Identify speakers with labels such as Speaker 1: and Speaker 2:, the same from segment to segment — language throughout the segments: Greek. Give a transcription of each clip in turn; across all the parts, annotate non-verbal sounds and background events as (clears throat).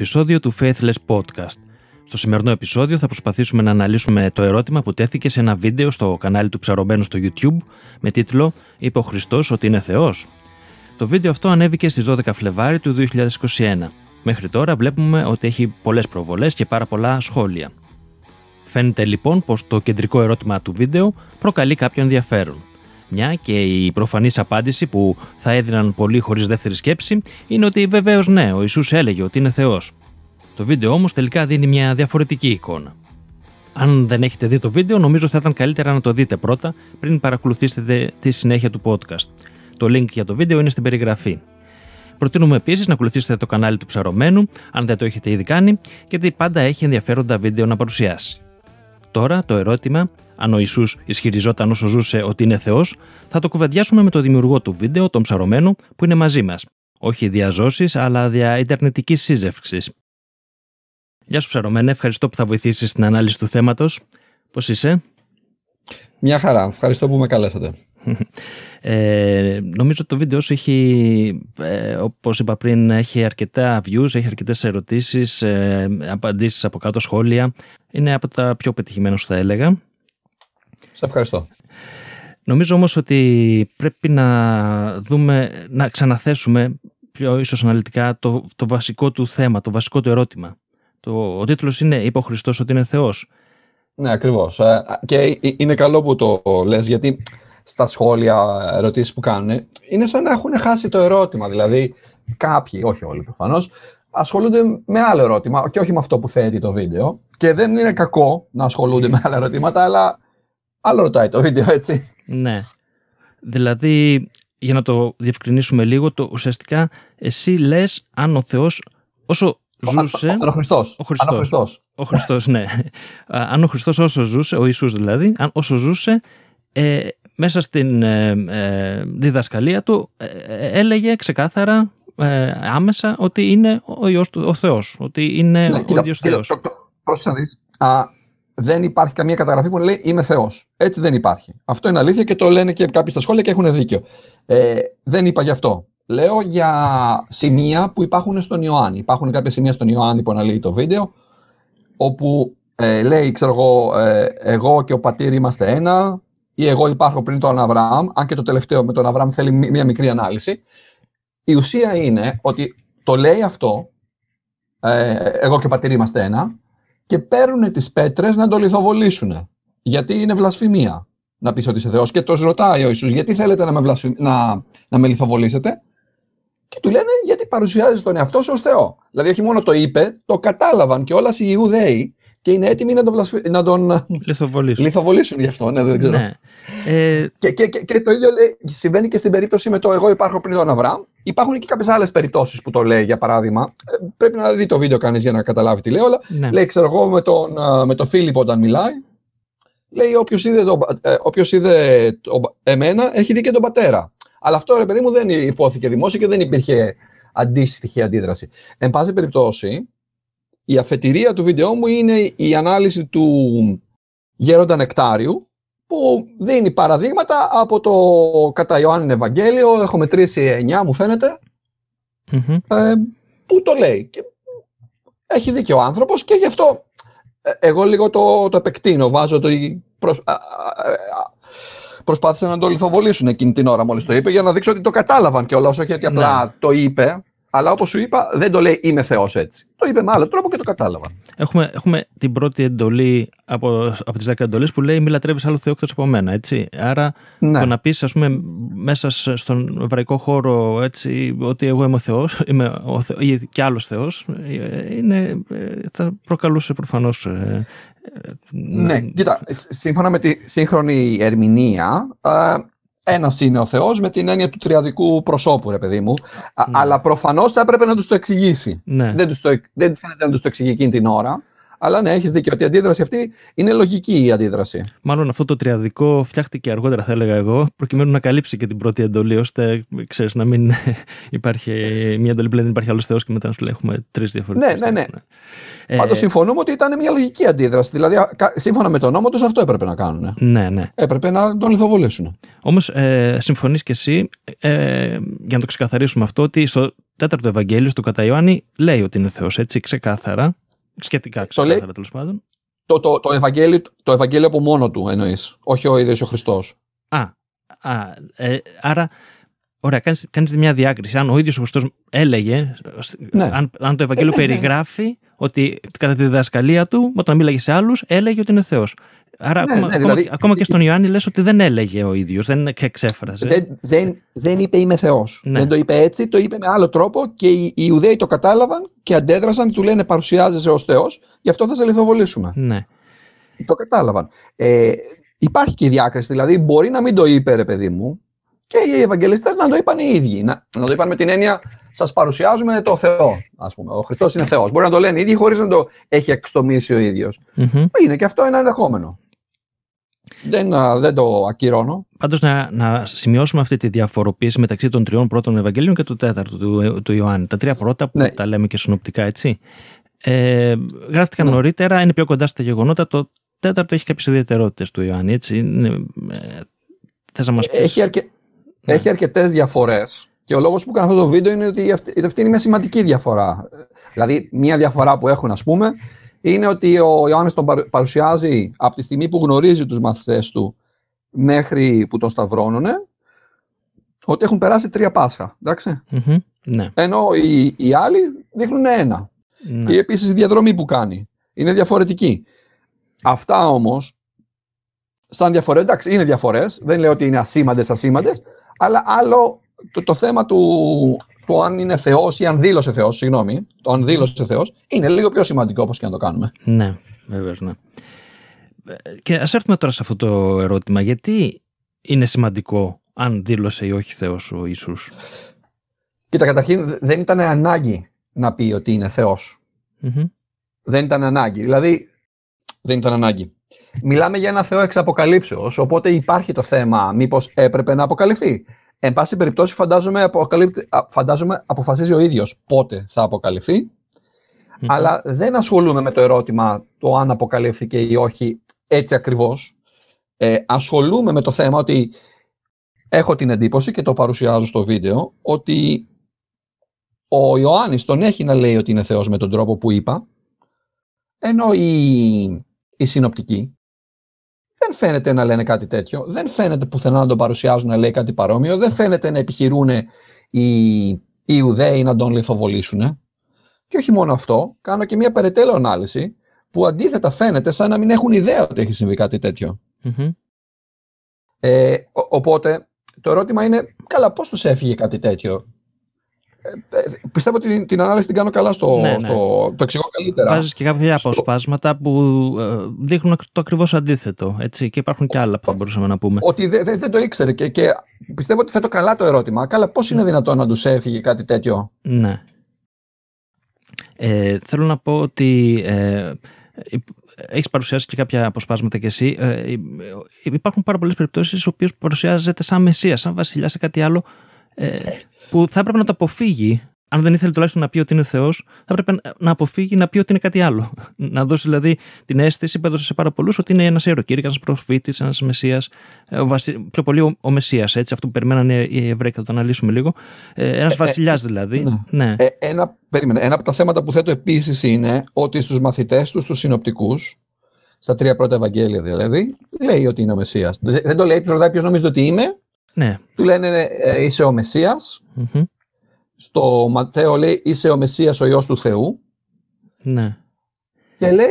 Speaker 1: Είναι το 12ο επεισόδιο του Faithless Podcast. Στο σημερινό επεισόδιο θα προσπαθήσουμε να αναλύσουμε το ερώτημα που τέθηκε σε ένα βίντεο στο κανάλι του Ψαρωμένου στο YouTube με τίτλο «Είπε ο Χριστός ότι είναι Θεός». Το βίντεο αυτό ανέβηκε στις 12 Φλεβάρι του 2021. Μέχρι τώρα βλέπουμε ότι έχει πολλές προβολές και πάρα πολλά σχόλια. Φαίνεται λοιπόν πως το κεντρικό ερώτημα του βίντεο προκαλεί κάποιο ενδιαφέρον. Μια και η προφανής απάντηση που θα έδιναν πολλοί χωρίς δεύτερη σκέψη είναι ότι βεβαίως ναι, ο Ιησούς έλεγε ότι είναι Θεός. Το βίντεο όμως τελικά δίνει μια διαφορετική εικόνα. Αν δεν έχετε δει το βίντεο, νομίζω θα ήταν καλύτερα να το δείτε πρώτα πριν παρακολουθήσετε τη συνέχεια του podcast. Το link για το βίντεο είναι στην περιγραφή. Προτείνουμε επίσης να ακολουθήσετε το κανάλι του Ψαρωμένου, αν δεν το έχετε ήδη κάνει, γιατί πάντα έχει ενδιαφέροντα βίντεο να παρουσιάσει. Τώρα το ερώτημα, αν ο Ιησούς ισχυριζόταν όσο ζούσε ότι είναι Θεός, θα το κουβεντιάσουμε με τον δημιουργό του βίντεο, τον Ψαρωμένο, που είναι μαζί μας. Όχι διαζώσει, αλλά δια Ιντερνετικής σύζευξης. Γεια σου, Ψαρωμένε. Ευχαριστώ που θα βοηθήσεις στην ανάλυση του θέματος. Πώς είσαι,
Speaker 2: Μια χαρά. Ευχαριστώ που με καλέσατε.
Speaker 1: Ε, νομίζω ότι το βίντεο σου έχει, ε, όπως είπα πριν, έχει αρκετά views, έχει αρκετές ερωτήσεις, ε, απαντήσεις από κάτω σχόλια. Είναι από τα πιο πετυχημένα σου θα έλεγα.
Speaker 2: Σε ευχαριστώ.
Speaker 1: Νομίζω όμως ότι πρέπει να δούμε, να ξαναθέσουμε πιο ίσως αναλυτικά το, το βασικό του θέμα, το βασικό του ερώτημα. Το, ο τίτλος είναι «Είπε ο Χριστός ότι είναι Θεός».
Speaker 2: Ναι, ακριβώς. Ε, και είναι καλό που το λες, γιατί στα σχόλια, ερωτήσεις που κάνουν, είναι σαν να έχουν χάσει το ερώτημα. Δηλαδή, κάποιοι, όχι όλοι προφανώς, ασχολούνται με άλλο ερώτημα και όχι με αυτό που θέτει το βίντεο. Και δεν είναι κακό να ασχολούνται με άλλα ερωτήματα, αλλά άλλο ρωτάει το βίντεο, έτσι.
Speaker 1: Ναι. Δηλαδή, για να το διευκρινίσουμε λίγο, το ουσιαστικά εσύ λες αν ο Θεός όσο ζούσε...
Speaker 2: Ο, ο, ο Χριστός.
Speaker 1: Ο Χριστός.
Speaker 2: Αν ο Χριστός.
Speaker 1: Ο Χριστός, ναι. αν ο Χριστός όσο ζούσε, ο Ιησούς δηλαδή, αν όσο ζούσε, ε, μέσα στην ε, ε, διδασκαλία του ε, έλεγε ξεκάθαρα άμεσα ότι είναι ο Υιός του, ο Θεός, ότι είναι
Speaker 2: Ναι,
Speaker 1: ο
Speaker 2: κοίτα,
Speaker 1: ίδιος
Speaker 2: κοίτα,
Speaker 1: Θεός.
Speaker 2: το- το- πρόσεξε να δεις. Α, δεν υπάρχει καμία καταγραφή που λέει είμαι Θεός. Έτσι δεν υπάρχει. Αυτό είναι αλήθεια και το λένε και κάποιοι στα σχόλια και έχουν δίκιο. Ε, δεν είπα γι' αυτό. Λέω για σημεία που υπάρχουν στον Ιωάννη. Υπάρχουν κάποια σημεία στον Ιωάννη που αναλύει το βίντεο, όπου ε, λέει, ξέρω εγώ, ε, εγώ και ο πατήρ είμαστε ένα, ή εγώ υπάρχω πριν τον Αβραάμ, αν και το τελευταίο με τον Αβραάμ θέλει μí- μία μικρή ανάλυση. Η ουσία είναι ότι το λέει αυτό, ε, εγώ και ο πατήρ είμαστε ένα, και παίρνουν τις πέτρες να το λιθοβολήσουν. Γιατί είναι βλασφημία να πεις ότι είσαι Θεός. Και τους ρωτάει ο Ιησούς, γιατί θέλετε να με, βλασφη... να, να με λιθοβολήσετε; Και του λένε, γιατί παρουσιάζεις τον εαυτό σου ως Θεό. Δηλαδή, όχι μόνο το είπε, το κατάλαβαν και όλα οι Ιουδαίοι και είναι έτοιμοι να τον, βλασφη... να τον
Speaker 1: Λιθοβολήσου.
Speaker 2: λιθοβολήσουν γι' αυτό. Ναι, δεν ξέρω.
Speaker 1: Ναι. Ε,
Speaker 2: Και, και, και, και το ίδιο λέει, συμβαίνει και στην περίπτωση με το Εγώ υπάρχω πριν τον Αβραάμ. Υπάρχουν και κάποιες άλλες περιπτώσεις που το λέει, για παράδειγμα. Ε, πρέπει να δει το βίντεο κανείς για να καταλάβει τι λέω, αλλά
Speaker 1: ναι.
Speaker 2: Λέει, ξέρω εγώ, με τον, α, με τον Φίλιππο όταν μιλάει, λέει, όποιος είδε, τον, πα- ε, όποιος είδε τον πα- εμένα, έχει δει και τον πατέρα. Αλλά αυτό, ρε παιδί μου, δεν υπόθηκε δημόσια και δεν υπήρχε αντίστοιχη αντίδραση. Εν πάση περιπτώσει, η αφετηρία του βίντεο μου είναι η ανάλυση του Γέροντα Νεκτάριου, που δίνει παραδείγματα από το κατά Ιωάννη Ευαγγέλιο, έχω μετρήσει 9 μου φαίνεται,
Speaker 1: Μμμ.
Speaker 2: ε, που το λέει. Και έχει δίκιο ο άνθρωπος και γι' αυτό ε, εγώ λίγο το, το επεκτείνω. Βάζω το... Προσ, α, α, α, προσπάθησαν να το λιθοβολήσουν εκείνη την ώρα μόλις το είπε για να δείξω ότι το κατάλαβαν κιόλας, όχι ότι απλά
Speaker 1: Ναι.
Speaker 2: το είπε. Αλλά όπως σου είπα, δεν το λέει είμαι Θεός έτσι. Το είπε με άλλο τρόπο και το κατάλαβαν.
Speaker 1: Έχουμε, έχουμε την πρώτη εντολή από, από τις 10 εντολές που λέει μη λατρεύεις άλλο Θεό εκτός από μένα, έτσι. Άρα
Speaker 2: Ναι.
Speaker 1: το να πεις ας πούμε μέσα σ- στον εβραϊκό χώρο έτσι ότι εγώ είμαι ο Θεός είμαι ο Θεό, ή κι άλλος Θεός ε, είναι, ε, θα προκαλούσε προφανώς ε, ε,
Speaker 2: Ναι, κοίτα, σ- σύμφωνα με τη σύγχρονη ερμηνεία, ε, ένας είναι ο Θεός με την έννοια του τριαδικού προσώπου, ρε παιδί μου. Α-
Speaker 1: Ναι.
Speaker 2: Αλλά προφανώς θα έπρεπε να τους το εξηγήσει.
Speaker 1: ναι.
Speaker 2: Δεν, τους το, εκ- δεν φαίνεται να τους το εξηγεί εκείνη την ώρα. Αλλά ναι, έχεις δίκιο ότι η αντίδραση αυτή είναι λογική η αντίδραση.
Speaker 1: Μάλλον αυτό το τριαδικό φτιάχτηκε αργότερα, θα έλεγα εγώ, προκειμένου να καλύψει και την πρώτη εντολή, ώστε ξέρεις, να μην (laughs) υπάρχει μια εντολή που λέει δεν υπάρχει άλλος Θεός και μετά να σου λέει έχουμε τρεις διαφορετικέ.
Speaker 2: Ναι, ναι, ναι.
Speaker 1: Ε,
Speaker 2: Πάντως συμφωνούμε ότι ήταν μια λογική αντίδραση. Δηλαδή, α, κα- σύμφωνα με τον νόμο τους, αυτό έπρεπε να κάνουν.
Speaker 1: ναι, ναι.
Speaker 2: Έπρεπε να τον λιθοβολήσουν.
Speaker 1: Όμως ε, συμφωνείς και εσύ, ε, για να το ξεκαθαρίσουμε αυτό, ότι στο τέταρτο Ευαγγέλιο του κατά Ιωάννη λέει ότι είναι Θεός, έτσι ξεκάθαρα, σχετικά ξεκάθαρα τέλος πάντων.
Speaker 2: Το, το, το, Ευαγγέλιο, το Ευαγγέλιο από μόνο του εννοείς, όχι ο ίδιος ο Χριστός.
Speaker 1: Α, α ε, άρα Ωραία, κάνεις, κάνεις μια διάκριση. Αν ο ίδιος ο Χριστός έλεγε, ναι. αν, αν το Ευαγγέλιο ε, ναι, ναι. περιγράφει ότι κατά τη διδασκαλία του, όταν μίλαγε σε άλλους, έλεγε ότι είναι Θεός. Άρα ναι, ακόμα, ναι, δηλαδή, ακόμα, και στον Ιωάννη λες ότι δεν έλεγε ο ίδιος, δεν εξέφραζε.
Speaker 2: Δεν, δεν, δεν είπε είμαι Θεός. Ναι. Δεν το είπε έτσι, το είπε με άλλο τρόπο και οι, οι Ιουδαίοι το κατάλαβαν και αντέδρασαν, του λένε παρουσιάζεσαι ως Θεός, γι' αυτό θα σε λιθοβολήσουμε.
Speaker 1: Ναι.
Speaker 2: Το κατάλαβαν. Ε, υπάρχει και η διάκριση, δηλαδή μπορεί να μην το είπε ρε παιδί μου, και οι Ευαγγελιστές να το είπαν οι ίδιοι. Να, να το είπαν με την έννοια, σας παρουσιάζουμε το Θεό. Ας πούμε. Ο Χριστός είναι Θεός. Μπορεί να το λένε οι ίδιοι χωρίς να το έχει εξτομίσει ο ίδιος. Mm-hmm. Είναι και αυτό ένα ενδεχόμενο. Δεν, δεν το ακυρώνω.
Speaker 1: Πάντως, να, να σημειώσουμε αυτή τη διαφοροποίηση μεταξύ των τριών πρώτων Ευαγγελίων και του τέταρτου του, του Ιωάννη. Τα τρία πρώτα που ναι. τα λέμε και συνοπτικά, έτσι. Ε, γράφτηκαν ναι. νωρίτερα, είναι πιο κοντά στα γεγονότα. Το τέταρτο έχει κάποιες ιδιαιτερότητες του Ιωάννη, έτσι. Είναι, ε, θες να μας πεις;
Speaker 2: Έχει, αρκε... ναι. έχει αρκετές διαφορές. Και ο λόγος που έκανα αυτό το βίντεο είναι ότι αυτή, αυτή είναι μια σημαντική διαφορά. Δηλαδή, μια διαφορά που έχουν, ας πούμε, είναι ότι ο Ιωάννης τον παρουσιάζει από τη στιγμή που γνωρίζει τους μαθητές του μέχρι που τον σταυρώνουν ότι έχουν περάσει τρία Πάσχα.
Speaker 1: Ναι.
Speaker 2: Ενώ οι, οι άλλοι δείχνουν ένα. Ναι. Ή επίσης η διαδρομή που κάνει. Είναι διαφορετική. Αυτά όμως, σαν διαφορές, εντάξει, είναι διαφορές. Δεν λέω ότι είναι ασήμαντες, ασήμαντες, αλλά άλλο το, το θέμα του, το αν είναι Θεός ή αν δήλωσε Θεός, συγγνώμη, το αν δήλωσε Θεός, είναι λίγο πιο σημαντικό όπως και να το κάνουμε.
Speaker 1: Ναι, βέβαια, ναι. Και ας έρθουμε τώρα σε αυτό το ερώτημα. Γιατί είναι σημαντικό αν δήλωσε ή όχι Θεός ο Ιησούς;
Speaker 2: Κοίτα, καταρχήν δεν ήταν ανάγκη να πει ότι είναι Δεν ήταν ανάγκη. Δηλαδή, δεν ήταν ανάγκη. Μιλάμε για ένα Θεό εξ αποκαλύψεως, οπότε υπάρχει το θέμα μήπως έπρεπε να αποκαλυφθεί. Εν πάση περιπτώσει, φαντάζομαι, φαντάζομαι αποφασίζει ο ίδιος πότε θα αποκαλυφθει Αλλά δεν ασχολούμαι με το ερώτημα το αν αποκαλύφθηκε ή όχι έτσι ακριβώς. Ε, ασχολούμαι με το θέμα ότι έχω την εντύπωση και το παρουσιάζω στο βίντεο ότι ο Ιωάννης τον έχει να λέει ότι είναι Θεός με τον τρόπο που είπα ενώ οι, οι συνοπτικοί δεν φαίνεται να λένε κάτι τέτοιο. Δεν φαίνεται πουθενά να τον παρουσιάζουν να λέει κάτι παρόμοιο. Δεν φαίνεται να επιχειρούν οι, οι Ιουδαίοι να τον λιθοβολήσουν. Και όχι μόνο αυτό, κάνω και μια περαιτέρω ανάλυση που αντίθετα φαίνεται σαν να μην έχουν ιδέα ότι έχει συμβεί κάτι Ε, οπότε το ερώτημα είναι, καλά, πώς τους έφυγε κάτι τέτοιο; Ε, ε, πιστεύω ότι την ανάλυση την κάνω καλά στο, ναι, ναι. στο το εξηγώ καλύτερα.
Speaker 1: Βάζεις και κάποια στο... αποσπάσματα που ε, δείχνουν το ακριβώς αντίθετο. Έτσι, και υπάρχουν και άλλα που θα μπορούσαμε να πούμε.
Speaker 2: Ότι δεν, δεν, δεν το ήξερε και, και πιστεύω ότι θέτω καλά το ερώτημα. Καλά, πώς είναι δυνατόν να τους έφυγε κάτι τέτοιο;
Speaker 1: Ναι. Ε, θέλω να πω ότι ε, έχεις παρουσιάσει και κάποια αποσπάσματα κι εσύ. Ε, υπάρχουν πάρα πολλές περιπτώσεις, οι οποίες παρουσιάζεται σαν μεσία, σαν βασιλιά σε κάτι άλλο. Ε, που θα έπρεπε να το αποφύγει. Αν δεν ήθελε τουλάχιστον να πει ότι είναι Θεός, θα έπρεπε να αποφύγει να πει ότι είναι κάτι άλλο. (laughs) Να δώσει δηλαδή την αίσθηση που έδωσε σε πάρα πολλούς ότι είναι ένας ιεροκήρυκας, ένας προφήτης, ένας Μεσία. Ε, πιο πολύ ο, ο Μεσία, έτσι, αυτό που περιμένανε οι Εβραίοι, θα το αναλύσουμε λίγο. Ε, ένας ε, βασιλιάς δηλαδή. Ναι.
Speaker 2: ναι. Ε, ένα, περίμενε, ένα από τα θέματα που θέτω επίσης είναι ότι στους μαθητές τους, στους συνοπτικούς, στα τρία πρώτα Ευαγγέλια δηλαδή, λέει ότι είναι ο Μεσία. Δεν το λέει, τους ρωτάει ποιος νομίζετε ότι είμαι,
Speaker 1: ναι.
Speaker 2: Του λένε ε, είσαι ο μεσσιας Στο Ματθαίο λέει είσαι ο Μεσσίας ο Υιός του Θεού.
Speaker 1: Ναι.
Speaker 2: Και λέει,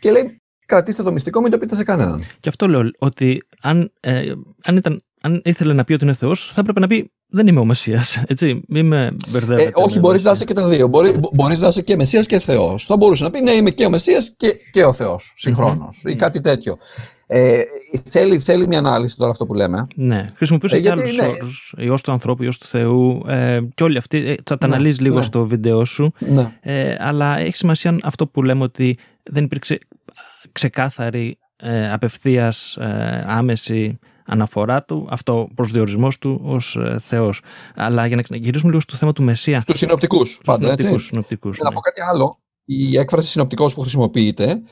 Speaker 2: και λέει κρατήστε το μυστικό, μην το πείτε σε κανέναν.
Speaker 1: Και αυτό λέω ότι αν, ε, αν, ήταν, αν ήθελε να πει ότι είναι Θεός θα έπρεπε να πει δεν είμαι ο Μεσσίας, έτσι, μην με μπερδεύετε.
Speaker 2: Ε, όχι, μπορείς να είσαι και τα δύο. Μπορεί, μπορείς να είσαι και Μεσσίας και Θεός. Θα μπορούσε να πει ναι είμαι και ο Μεσσίας και, και ο Θεός συγχρόνως ή κάτι τέτοιο. Ε, θέλει, θέλει μια ανάλυση τώρα αυτό που λέμε.
Speaker 1: Ναι, χρησιμοποιούσε ε, και άλλους ναι. όρους. Ιό του ανθρώπου, ιό του Θεού. Ε, και όλοι αυτοί. Ε, θα τα ναι, αναλύσεις λίγο ναι. στο βίντεο σου.
Speaker 2: Ναι.
Speaker 1: Ε, αλλά έχει σημασία αυτό που λέμε ότι δεν υπήρξε ξεκάθαρη ε, απευθείας ε, άμεση αναφορά του, αυτό προσδιορισμός του ως ε, Θεός. Αλλά για να γυρίσουμε λίγο στο θέμα του Μεσσία.
Speaker 2: Στους συνοπτικούς, πάντα.
Speaker 1: Συνοπτικούς,
Speaker 2: να πω κάτι άλλο. Η έκφραση συνοπτικός που χρησιμοποιείται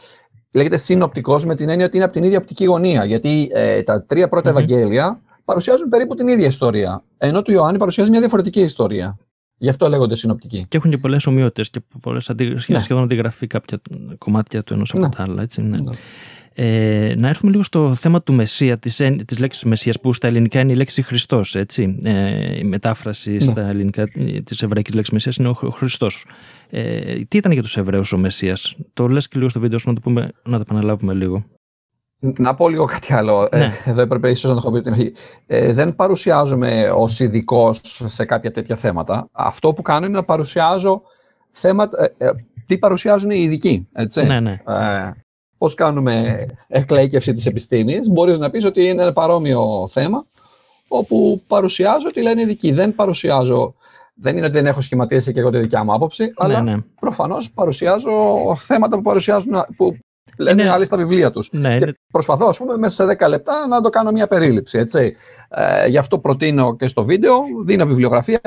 Speaker 2: λέγεται συνοπτικός με την έννοια ότι είναι από την ίδια οπτική γωνία. Γιατί ε, τα τρία πρώτα Ευαγγέλια παρουσιάζουν περίπου την ίδια ιστορία. Ενώ του Ιωάννη παρουσιάζει μια διαφορετική ιστορία. Γι' αυτό λέγονται συνοπτικοί.
Speaker 1: Και έχουν και πολλές ομοιότητες και πολλές αντι... ναι. σχεδόν αντιγραφεί κάποια κομμάτια του ενός από
Speaker 2: Ναι.
Speaker 1: τα άλλα. Έτσι, ναι.
Speaker 2: Ναι.
Speaker 1: Ε, να έρθουμε λίγο στο θέμα του Μεσσία, της, εν- της λέξης Μεσσίας που στα ελληνικά είναι η λέξη Χριστός, έτσι. Ε, η μετάφραση
Speaker 2: Ναι.
Speaker 1: στα ελληνικά της εβραϊκής λέξης Μεσσίας είναι ο Χ- Χριστός. Ε, τι ήταν για τους Εβραίους ο Μεσσίας, το λες και λίγο στο βίντεο σου να το, πούμε, να το επαναλάβουμε λίγο.
Speaker 2: Να πω λίγο κάτι άλλο. Ε,
Speaker 1: Ναι.
Speaker 2: εδώ έπρεπε ίσως να το έχω πει από την αρχή. Ε, δεν παρουσιάζομαι ως ειδικός σε κάποια τέτοια θέματα. Αυτό που κάνω είναι να παρουσιάζω θέματα. Ε, ε, τι παρουσιάζουν οι ειδικοί. Έτσι.
Speaker 1: Ναι, ναι.
Speaker 2: Ε, Πώς κάνουμε εκλαίκευση της επιστήμης. Μπορείς να πεις ότι είναι ένα παρόμοιο θέμα όπου παρουσιάζω τι λένε οι ειδικοί. Δεν παρουσιάζω. Δεν είναι ότι δεν έχω σχηματίσει και εγώ τη δικιά μου άποψη, αλλά
Speaker 1: ναι, ναι.
Speaker 2: προφανώς παρουσιάζω θέματα που παρουσιάζουν. που λένε
Speaker 1: Είναι-
Speaker 2: άλλοι στα βιβλία τους.
Speaker 1: ναι
Speaker 2: Και
Speaker 1: είναι,
Speaker 2: προσπαθώ, ας πούμε, μέσα σε 10 λεπτά να το κάνω μια περίληψη, έτσι. Ε, γι' αυτό προτείνω και στο βίντεο, δίνω βιβλιογραφία,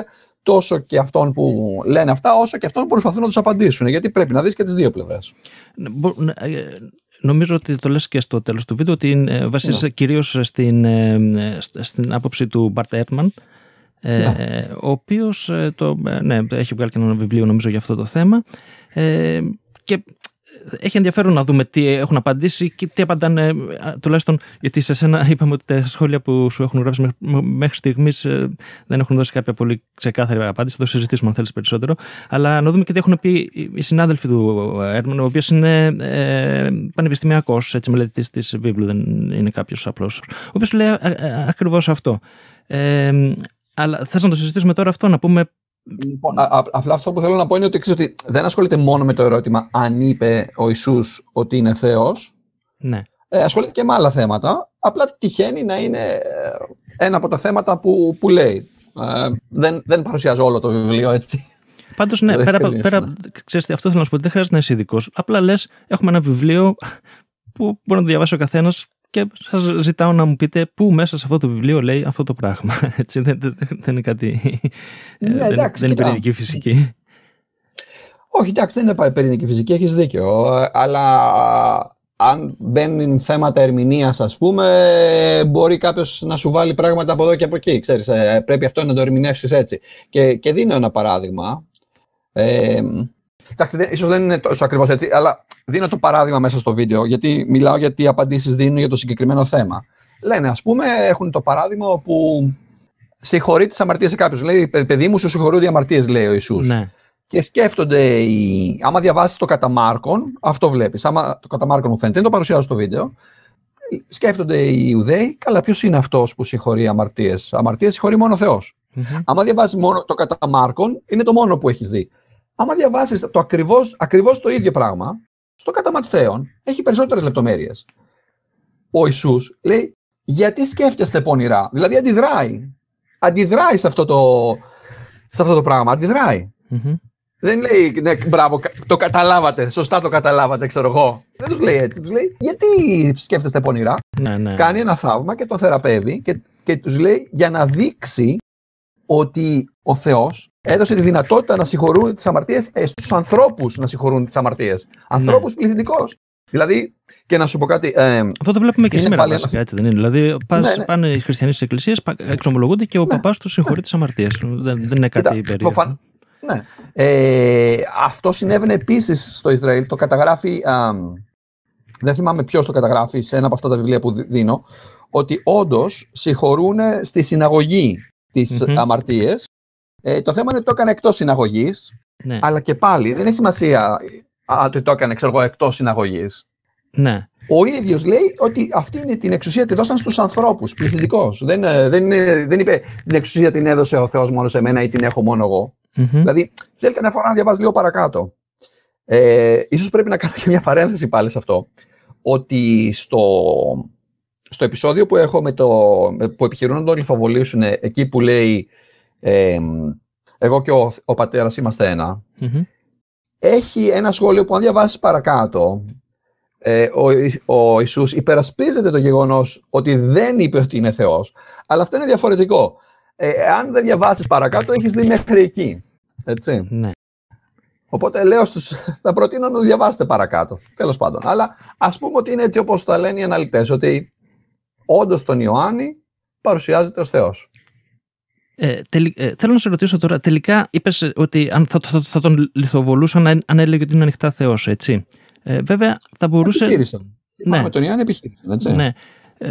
Speaker 2: τόσο και αυτών που λένε αυτά, όσο και αυτών που προσπαθούν να τους απαντήσουν, γιατί πρέπει να δεις και τις δύο πλευρές.
Speaker 1: Μπο- ναι, ε, Νομίζω ότι το λες και στο τέλος του βίντεο ότι ε, βασίζεσαι
Speaker 2: Ναι.
Speaker 1: κυρίως στην, ε, ε, σ- στην άποψη του Μπαρτ Έρτμαν ε,
Speaker 2: Ναι.
Speaker 1: ο οποίος ε, το, ε, ναι, έχει βγάλει και ένα βιβλίο νομίζω για αυτό το θέμα ε, και έχει ενδιαφέρον να δούμε τι έχουν απαντήσει και τι απαντάνε ε, τουλάχιστον γιατί σε σένα (laughs) είπαμε ότι τα σχόλια που σου έχουν γράψει μέ- μέχρι στιγμής ε, δεν έχουν δώσει κάποια πολύ ξεκάθαρη απάντηση θα το συζητήσουμε αν θέλεις περισσότερο αλλά να δούμε και τι έχουν πει οι συνάδελφοι του Έρμαν, ο οποίος είναι ε, πανεπιστημιακός, έτσι μελετητής της βίβλου, δεν είναι κάποιος απλός. Ο οποίος λέει ακριβώς αυτό. Ε, αλλά θες να το συζητήσουμε τώρα αυτό, να πούμε.
Speaker 2: Λοιπόν, α- α- απλά αυτό που θέλω να πω είναι ότι, ξέρεις, ότι δεν ασχολείται μόνο με το ερώτημα αν είπε ο Ιησούς ότι είναι Θεός,
Speaker 1: Ναι,
Speaker 2: ε, ασχολείται και με άλλα θέματα, απλά τυχαίνει να είναι ε, ένα από τα θέματα που, που λέει. Ε, δεν, δεν παρουσιάζω όλο το βιβλίο, έτσι.
Speaker 1: Πάντως, ναι,
Speaker 2: Δεν
Speaker 1: πέρα, από-
Speaker 2: ευκαιρίες,
Speaker 1: πέρα,
Speaker 2: ναι.
Speaker 1: ξέρεις, τι, αυτό θέλω να σου πω. ότι Δεν χρειάζεται να είσαι ειδικός. Απλά λες, έχουμε ένα βιβλίο που μπορεί να το διαβάσει ο καθένας και σας ζητάω να μου πείτε πού μέσα σε αυτό το βιβλίο λέει αυτό το πράγμα. (laughs) Έτσι, δεν, δεν, δεν είναι κάτι. ε,
Speaker 2: Ναι,
Speaker 1: δεν,
Speaker 2: εντάξει,
Speaker 1: δεν είναι
Speaker 2: κοίτα.
Speaker 1: πυρηνική φυσική.
Speaker 2: Όχι, εντάξει, δεν είναι πυρηνική φυσική, έχεις δίκιο. Ε, Αλλά αν μπαίνουν θέματα ερμηνείας, ας πούμε, μπορεί κάποιος να σου βάλει πράγματα από εδώ και από εκεί. Ξέρεις, ε, πρέπει αυτό να το ερμηνεύσεις έτσι. Και, και δίνω ένα παράδειγμα. Ε, εντάξει, δεν- ίσως δεν είναι τόσο ακριβώς έτσι, αλλά δίνω το παράδειγμα μέσα στο βίντεο, γιατί μιλάω για τι απαντήσεις δίνουν για το συγκεκριμένο θέμα. Λένε, ας πούμε, έχουν το παράδειγμα όπου συγχωρεί τις αμαρτίες σε κάποιους. Λέει, «Παι- παιδί μου, σου συγχωρούνται οι αμαρτίες, λέει ο Ιησούς.
Speaker 1: ναι.
Speaker 2: Και σκέφτονται, οι... άμα διαβάσεις το κατά Μάρκον, αυτό βλέπεις. Άμα το κατά Μάρκον μου φαίνεται, δεν το παρουσιάζω στο βίντεο. Σκέφτονται οι Ιουδαίοι, καλά, ποιος είναι αυτός που συγχωρεί αμαρτίες; Αμαρτίες συγχωρεί μόνο ο Θεός.
Speaker 1: Μμμ.
Speaker 2: Άμα διαβάσεις μόνο το κατά Μάρκον, είναι το μόνο που έχεις δει. Άμα διαβάσεις το ακριβώς, ακριβώς το ίδιο πράγμα, στο κατά Ματθαίον έχει περισσότερες λεπτομέρειες. Ο Ιησούς λέει, γιατί σκέφτεστε πονηρά; Δηλαδή αντιδράει. Αντιδράει σε αυτό το, σε αυτό το πράγμα. Αντιδράει.
Speaker 1: Μμμ.
Speaker 2: Δεν λέει, ναι, μπράβο, κα- το καταλάβατε, σωστά το καταλάβατε, ξέρω εγώ. Δεν τους λέει έτσι. Τους λέει, γιατί σκέφτεστε πονηρά;
Speaker 1: Ναι, ναι.
Speaker 2: Κάνει ένα θαύμα και τον θεραπεύει και, και τους λέει για να δείξει ότι ο Θεός έδωσε τη δυνατότητα να συγχωρούν τις αμαρτίες στους ανθρώπους να συγχωρούν τις αμαρτίες. Ανθρώπους πληθυντικώ. Δηλαδή, και να σου πω κάτι. Ε,
Speaker 1: Αυτό το βλέπουμε και
Speaker 2: Είναι
Speaker 1: σήμερα
Speaker 2: πάλι
Speaker 1: βασικά,
Speaker 2: ένα-
Speaker 1: έτσι δεν είναι. Δηλαδή πας,
Speaker 2: Ναι, ναι.
Speaker 1: πάνε οι χριστιανοί στις εκκλησίες, εξομολογούνται και ο
Speaker 2: Ναι.
Speaker 1: παπάς τους συγχωρεί τις αμαρτίες. Δεν, δεν είναι κάτι
Speaker 2: Κοίτα,
Speaker 1: περίεργο.
Speaker 2: προφαν- Ναι. Ε, αυτό συνέβαινε επίσης στο Ισραήλ. Το καταγράφει, α, δεν θυμάμαι ποιος το καταγράφει σε ένα από αυτά τα βιβλία που δι- δίνω, ότι όντως συγχωρούν στη συναγωγή τις
Speaker 1: Μμμ.
Speaker 2: αμαρτίες. Ε, το θέμα είναι ότι το έκανε εκτός συναγωγής,
Speaker 1: Ναι.
Speaker 2: αλλά και πάλι δεν έχει σημασία α, ότι το έκανε ξέρω εγώ, εκτός συναγωγής.
Speaker 1: ναι.
Speaker 2: Ο ίδιος λέει ότι αυτή είναι την εξουσία τη δώσαν στους ανθρώπους, πληθυντικώ. Δεν, ε, δεν, είναι- δεν είπε την εξουσία την έδωσε ο Θεός μόνο σε μένα ή την έχω μόνο εγώ.
Speaker 1: Μμμ.
Speaker 2: Δηλαδή, θέλει καμιά φορά να διαβάζει λίγο παρακάτω. Ε, ίσως πρέπει να κάνω και μια παρένθεση πάλι σε αυτό. Ότι στο, στο επεισόδιο που έχω με το, με- που επιχειρούν να τον λιθοβολήσουν, εκεί που λέει ε, εγώ και ο, ο πατέρας είμαστε ένα,
Speaker 1: Μμμ.
Speaker 2: έχει ένα σχόλιο που αν διαβάσεις παρακάτω, ε, ο, Ι- ο Ιησούς υπερασπίζεται το γεγονός ότι δεν είπε ότι είναι Θεός, αλλά αυτό είναι διαφορετικό. Ε, αν δεν διαβάσεις παρακάτω, έχεις δει μέχρι εκεί. Έτσι.
Speaker 1: Ναι.
Speaker 2: Οπότε λέω στους, θα προτείνω να το διαβάσετε παρακάτω. Τέλος πάντων. Αλλά ας πούμε ότι είναι έτσι όπως τα λένε οι αναλυτές, ότι όντως τον Ιωάννη παρουσιάζεται ως Θεός.
Speaker 1: Ε, τελ, ε, θέλω να σε ρωτήσω τώρα, τελικά είπες ότι αν θα, θα, θα, τον λιθοβολούσαν αν, αν έλεγε ότι είναι ανοιχτά Θεός, έτσι. Ε, βέβαια θα μπορούσε.
Speaker 2: Επιχείρησαν. Ναι. Με τον Ιωάννη επιχείρησαν, έτσι.
Speaker 1: Ναι. Ε,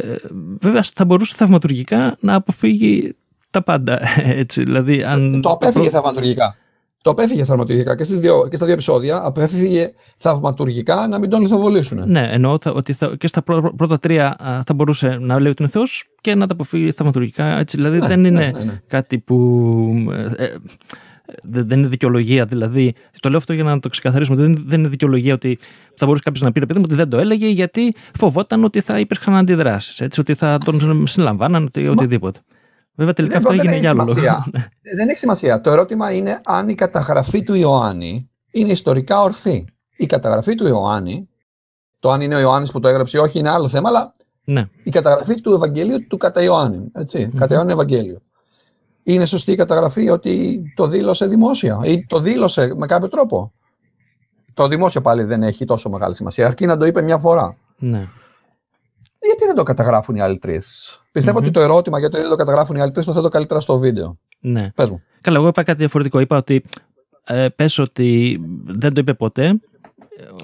Speaker 1: βέβαια θα μπορούσε θαυματουργικά να αποφύγει τα πάντα. (laughs) Έτσι, δηλαδή, αν...
Speaker 2: Το απέφυγε θαυματουργικά. Το απέφυγε θαυματουργικά και, στις δύο, και στα δύο επεισόδια απέφυγε θαυματουργικά να μην τον λιθοβολήσουν.
Speaker 1: Ναι, εννοώ ότι θα, και στα πρώτα τρία θα μπορούσε να λέει ότι είναι Θεός και να τα αποφύγει θαυματουργικά. Έτσι, δηλαδή
Speaker 2: ναι,
Speaker 1: δεν
Speaker 2: ναι,
Speaker 1: είναι
Speaker 2: ναι, ναι.
Speaker 1: κάτι που. Ε, ε, δεν είναι δικαιολογία. Δηλαδή, το λέω αυτό για να το ξεκαθαρίσουμε. Δεν, δεν είναι δικαιολογία ότι θα μπορούσε κάποιος να πει παιδί μου ότι δεν το έλεγε γιατί φοβόταν ότι θα υπήρχαν αντιδράσεις. Ότι θα τον συλλαμβάναν ή οτιδήποτε. Βέβαια τελικά
Speaker 2: Δεν-
Speaker 1: αυτό
Speaker 2: δεν
Speaker 1: έγινε
Speaker 2: έχει
Speaker 1: για άλλο λόγο.
Speaker 2: σημασία. (laughs) Δεν έχει σημασία. Το ερώτημα είναι αν η καταγραφή του Ιωάννη είναι ιστορικά ορθή. Η καταγραφή του Ιωάννη, το αν είναι ο Ιωάννης που το έγραψε ή όχι είναι άλλο θέμα, αλλά
Speaker 1: ναι.
Speaker 2: η καταγραφή του Ευαγγελίου του κατά Ιωάννη. Έτσι, Κατά Ιωάννη Ευαγγέλιο. Είναι σωστή η καταγραφή ότι το δήλωσε δημόσια ή το δήλωσε με κάποιο τρόπο; Το δημόσιο πάλι δεν έχει τόσο μεγάλη σημασία, αρκεί να το είπε μια φορά.
Speaker 1: ναι.
Speaker 2: Γιατί δεν το καταγράφουν οι άλλοι τρεις; Πιστεύω
Speaker 1: Μμμ.
Speaker 2: ότι το ερώτημα γιατί δεν το καταγράφουν οι άλλοι τρει το θέτω καλύτερα στο βίντεο.
Speaker 1: ναι.
Speaker 2: Πες μου.
Speaker 1: Καλά, εγώ είπα κάτι διαφορετικό. Είπα ότι ε, πες ότι δεν το είπε ποτέ.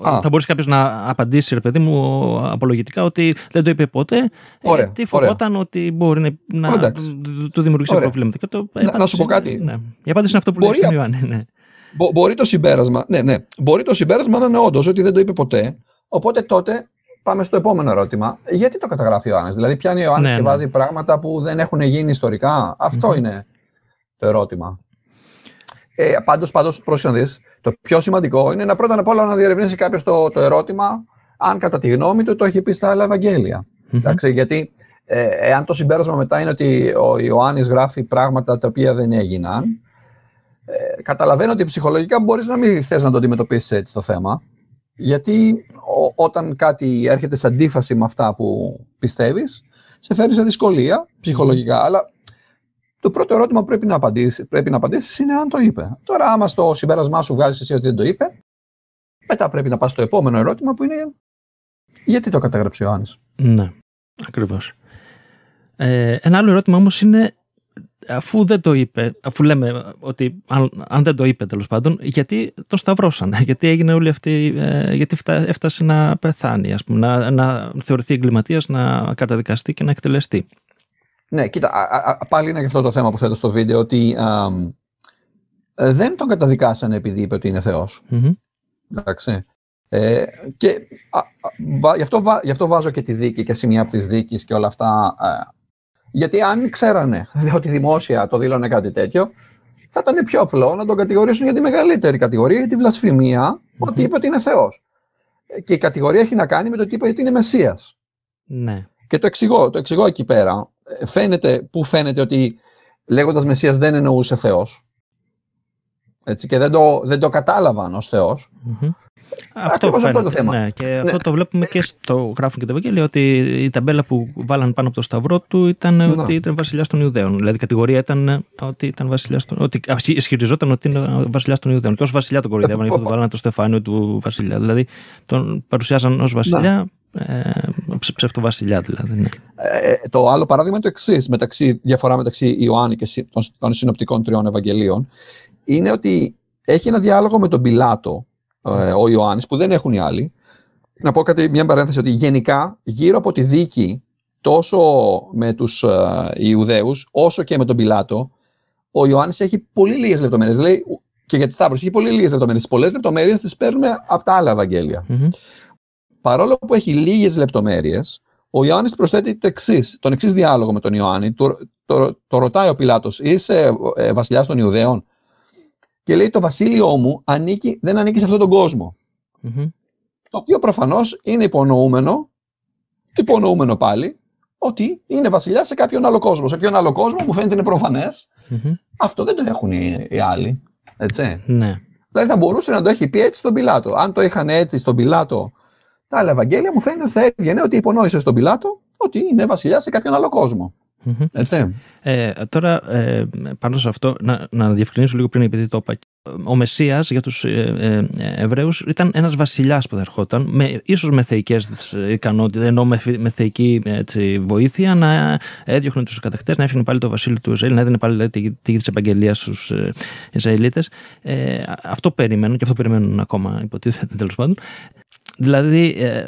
Speaker 2: Α.
Speaker 1: Θα μπορούσε κάποιος να απαντήσει, ρε παιδί μου, απολογητικά ότι δεν το είπε ποτέ.
Speaker 2: Ωραία,
Speaker 1: γιατί φοβόταν ότι μπορεί να, να
Speaker 2: Εντάξει.
Speaker 1: του- του δημιουργήσει
Speaker 2: Ωραία.
Speaker 1: προβλήματα. Και το, η
Speaker 2: Να- να
Speaker 1: απάντηση
Speaker 2: σου πω
Speaker 1: είναι-
Speaker 2: κάτι.
Speaker 1: Ναι. Η απάντηση είναι αυτό που λέει
Speaker 2: Μπορεί
Speaker 1: στον
Speaker 2: α-
Speaker 1: Ιωάννη. Ναι.
Speaker 2: Μπο- μπορεί το συμπέρασμα, ναι, ναι, μπορεί το συμπέρασμα να είναι όντως ότι δεν το είπε ποτέ. Οπότε τότε πάμε στο επόμενο ερώτημα. Γιατί το καταγράφει ο Ιωάννης, Δηλαδή, πιάνει ο Ιωάννης
Speaker 1: Ναι,
Speaker 2: και
Speaker 1: ναι.
Speaker 2: βάζει πράγματα που δεν έχουν γίνει ιστορικά; Αυτό
Speaker 1: Μμμ.
Speaker 2: είναι το ερώτημα. Ε, πάντως, πάντως, πρόσεχε να δεις, το πιο σημαντικό είναι να πρώτα απ' όλα να διερευνήσει κάποιος το, το ερώτημα αν κατά τη γνώμη του το έχει πει στα άλλα Ευαγγέλια.
Speaker 1: Μμμ.
Speaker 2: Εντάξει, γιατί ε, εάν το συμπέρασμα μετά είναι ότι ο Ιωάννης γράφει πράγματα τα οποία δεν έγιναν, ε, καταλαβαίνω ότι ψυχολογικά μπορείς να μην θες να το αντιμετωπίσεις έτσι το θέμα, γιατί ο- όταν κάτι έρχεται σε αντίφαση με αυτά που πιστεύεις, σε φέρει σε δυσκολία ψυχολογικά, αλλά το πρώτο ερώτημα που πρέπει να, απαντήσεις, πρέπει να απαντήσεις είναι αν το είπε. Τώρα, άμα στο συμπέρασμά σου βγάζεις εσύ ότι δεν το είπε, μετά πρέπει να πας στο επόμενο ερώτημα που είναι γιατί το κατέγραψε ο Ιωάννης;
Speaker 1: Ναι, ακριβώς. Ε, ένα άλλο ερώτημα όμως είναι αφού δεν το είπε, αφού λέμε ότι αν, αν δεν το είπε τέλος πάντων, γιατί τον σταυρώσαν, (laughs) γιατί έγινε όλη αυτή, ε, γιατί φτά, έφτασε να πεθάνει, ας πούμε, να, να θεωρηθεί εγκληματίας, να καταδικαστεί και να εκτελεστεί.
Speaker 2: Ναι, κοίτα, α, α, α, πάλι είναι και αυτό το θέμα που θέτω στο βίντεο, ότι α, μ, ε, δεν τον καταδικάσανε επειδή είπε ότι είναι Θεός.
Speaker 1: Μμμ.
Speaker 2: Εντάξει. Ε, και α, α, βα- γι, αυτό, βα- γι' αυτό βάζω και τη δίκη και σημεία από της δίκης και όλα αυτά. Ε, γιατί αν ξέρανε ότι δημόσια το δήλωνε κάτι τέτοιο, θα ήταν πιο απλό να τον κατηγορήσουν για τη μεγαλύτερη κατηγορία, για τη βλασφημία, ότι είπε ότι είναι Θεός. Ε, Και η κατηγορία έχει να κάνει με το ότι είπε ότι είναι Μεσσίας.
Speaker 1: Ναι.
Speaker 2: Και το εξηγώ, το εξηγώ εκεί πέρα. Ε, Φαίνεται, πού φαίνεται ότι λέγοντας Μεσσίας δεν εννοούσε Θεός. Έτσι, και δεν το, δεν το κατάλαβαν ως Θεός.
Speaker 1: Μμμ. Αυτό
Speaker 2: Ακριβώς αυτό
Speaker 1: φαίνεται.
Speaker 2: είναι το θέμα.
Speaker 1: Ναι, και αυτό το βλέπουμε και στο γράφουν και τα Ευαγγέλια ότι η ταμπέλα που βάλαν πάνω από το σταυρό του ήταν
Speaker 2: Ναι.
Speaker 1: ότι ήταν βασιλιάς των Ιουδαίων. Δηλαδή η κατηγορία ήταν ότι ήταν βασιλιάς των. Ότι α, ισχυριζόταν ότι είναι βασιλιάς των Ιουδαίων. Και ως βασιλιά τον κοροϊδεύαν,
Speaker 2: Ε,
Speaker 1: γιατί του βάλανε το στεφάνιο του βασιλιά. Δηλαδή τον παρουσιάζαν ως βασιλιά, ε, ψε- ψευτοβασιλιά δηλαδή. Ναι.
Speaker 2: Ε, το άλλο παράδειγμα είναι το εξής, μεταξύ, διαφορά μεταξύ Ιωάννη και συ- των, των συνοπτικών τριών Ευαγγελίων, είναι ότι έχει ένα διάλογο με τον Πιλάτο, ε, ο Ιωάννης, που δεν έχουν οι άλλοι. Να πω κάτι, μια παρένθεση, ότι γενικά γύρω από τη δίκη, τόσο με τους ε, Ιουδαίους, όσο και με τον Πιλάτο, ο Ιωάννης έχει πολύ λίγες λεπτομέρειες. Λέει, και για τη Σταύρωση έχει πολύ λίγες λεπτομέρειες. Τις πολλές λεπτομέρειες τις παίρνουμε από τα άλλα Ευαγγέλια.
Speaker 1: Μμμ.
Speaker 2: Παρόλο που έχει λίγες λεπτομέρειες, ο Ιωάννης προσθέτει το εξής, τον εξής διάλογο με τον Ιωάννη. Το, το, το ρωτάει ο Πιλάτος, είσαι ε, βασιλιάς των Ιουδαίων; Και λέει, το βασίλειό μου ανήκει, δεν ανήκει σε αυτόν τον κόσμο.
Speaker 1: Μμμ.
Speaker 2: Το οποίο προφανώς είναι υπονοούμενο, υπονοούμενο πάλι, ότι είναι βασιλιάς σε κάποιον άλλο κόσμο. Σε ποιον άλλο κόσμο μου φαίνεται είναι προφανές.
Speaker 1: Μμμ.
Speaker 2: Αυτό δεν το έχουν οι, οι άλλοι. Έτσι.
Speaker 1: Ναι.
Speaker 2: Δηλαδή θα μπορούσε να το έχει πει έτσι στον Πιλάτο. Αν το είχαν έτσι στον Πιλάτο τα άλλα Ευαγγέλια, μου φαίνεται ότι θα έβγαινε ότι υπονόησε στον Πιλάτο ότι είναι βασιλιά σε κάποιον άλλο κόσμο. Έτσι.
Speaker 1: Ε, τώρα, ε, πάνω σε αυτό, να, να διευκρινίσω λίγο πριν, επειδή το είπα. Ο Μεσσίας για τους ε, ε, Εβραίους ήταν ένας βασιλιάς που θα ερχόταν, με, ίσως με θεϊκές ικανότητες, ενώ με, με θεϊκή έτσι, βοήθεια, να έδιωχνε τους κατακτές, να έφυγε πάλι το βασίλειο του Ισραήλ, να έδινε πάλι τη γη της επαγγελίας στους ε, Ισραηλίτες. Ε, αυτό περιμένουν και αυτό περιμένουν ακόμα, υποτίθεται τέλος πάντων. Δηλαδή, ε,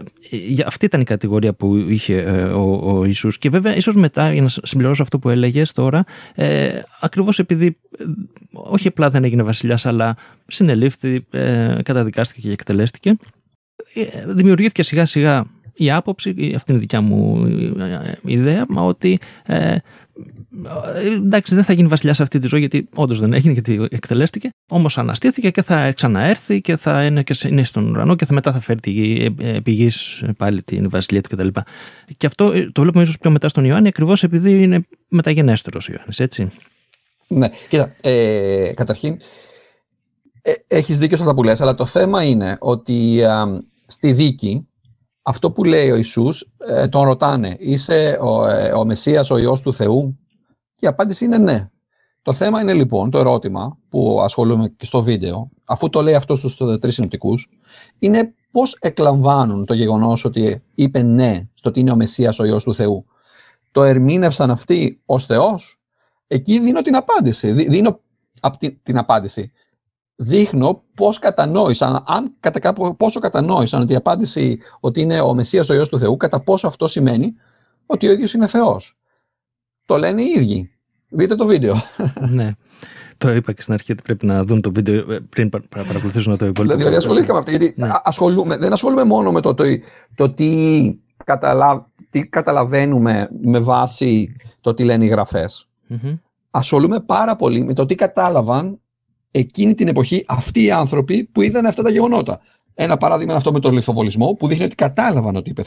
Speaker 1: αυτή ήταν η κατηγορία που είχε ε, ο, ο Ιησούς. Και βέβαια, ίσως μετά, για να συμπληρώσω αυτό που έλεγες τώρα, ε, ακριβώς επειδή ε, όχι απλά δεν έγινε βασιλιάς, αλλά συνελήφθη, ε, καταδικάστηκε και εκτελέστηκε, ε, δημιουργήθηκε σιγά σιγά η άποψη, αυτή είναι η δικιά μου ιδέα, μα ότι εντάξει, δεν θα γίνει βασιλιάς σε αυτή τη ζωή, γιατί όντως δεν έγινε, γιατί εκτελέστηκε. Όμως αναστήθηκε και θα ξαναέρθει και θα είναι, και είναι στον ουρανό και θα μετά θα φέρει τη γη, επί πάλι την βασιλεία του κτλ. Και, και αυτό ε, το βλέπουμε ίσως πιο μετά στον Ιωάννη, ακριβώς επειδή είναι μεταγενέστερος ο Ιωάννης, έτσι.
Speaker 2: Ναι, κοίτα, ε, καταρχήν ε, έχεις δίκιο σε αυτά που λες, αλλά το θέμα είναι ότι στη δίκη αυτό που λέει ο Ιησούς, ε, τον ρωτάνε, είσαι ο, ε, ο Μεσσίας, ο Υιός του Θεού; Και η απάντηση είναι ναι. Το θέμα είναι λοιπόν, το ερώτημα που ασχολούμαι και στο βίντεο, αφού το λέει αυτό στους τρεις συνοπτικούς, είναι πώς εκλαμβάνουν το γεγονός ότι είπε ναι στο ότι είναι ο Μεσσίας, ο Υιός του Θεού. Το ερμήνευσαν αυτοί ως Θεός; Εκεί δίνω την απάντηση. Δίνω την απάντηση δείχνω πώς κατανόησαν, αν κατά κάπου, πόσο κατανόησαν ότι η απάντηση ότι είναι ο Μεσσίας ο Υιός του Θεού, κατά πόσο αυτό σημαίνει ότι ο ίδιος είναι Θεός. Το λένε οι ίδιοι. Δείτε το βίντεο. (laughs)
Speaker 1: Ναι. Το είπα και στην αρχή ότι πρέπει να δουν το βίντεο ε, πριν παρακολουθήσουν το υπόλοιπο.
Speaker 2: Δηλαδή ασχολήθηκα με αυτό. Γιατί ναι. ασχολούμαι, δεν ασχολούμαι μόνο με το, το, το τι, καταλα, τι καταλαβαίνουμε με βάση το τι λένε οι γραφές. Mm-hmm. Ασχολούμαι πάρα πολύ με το τι κατάλαβαν εκείνη την εποχή αυτοί οι άνθρωποι που είδαν αυτά τα γεγονότα. Ένα παράδειγμα είναι αυτό με τον λιθοβολισμό, που δείχνει ότι κατάλαβαν ότι είπε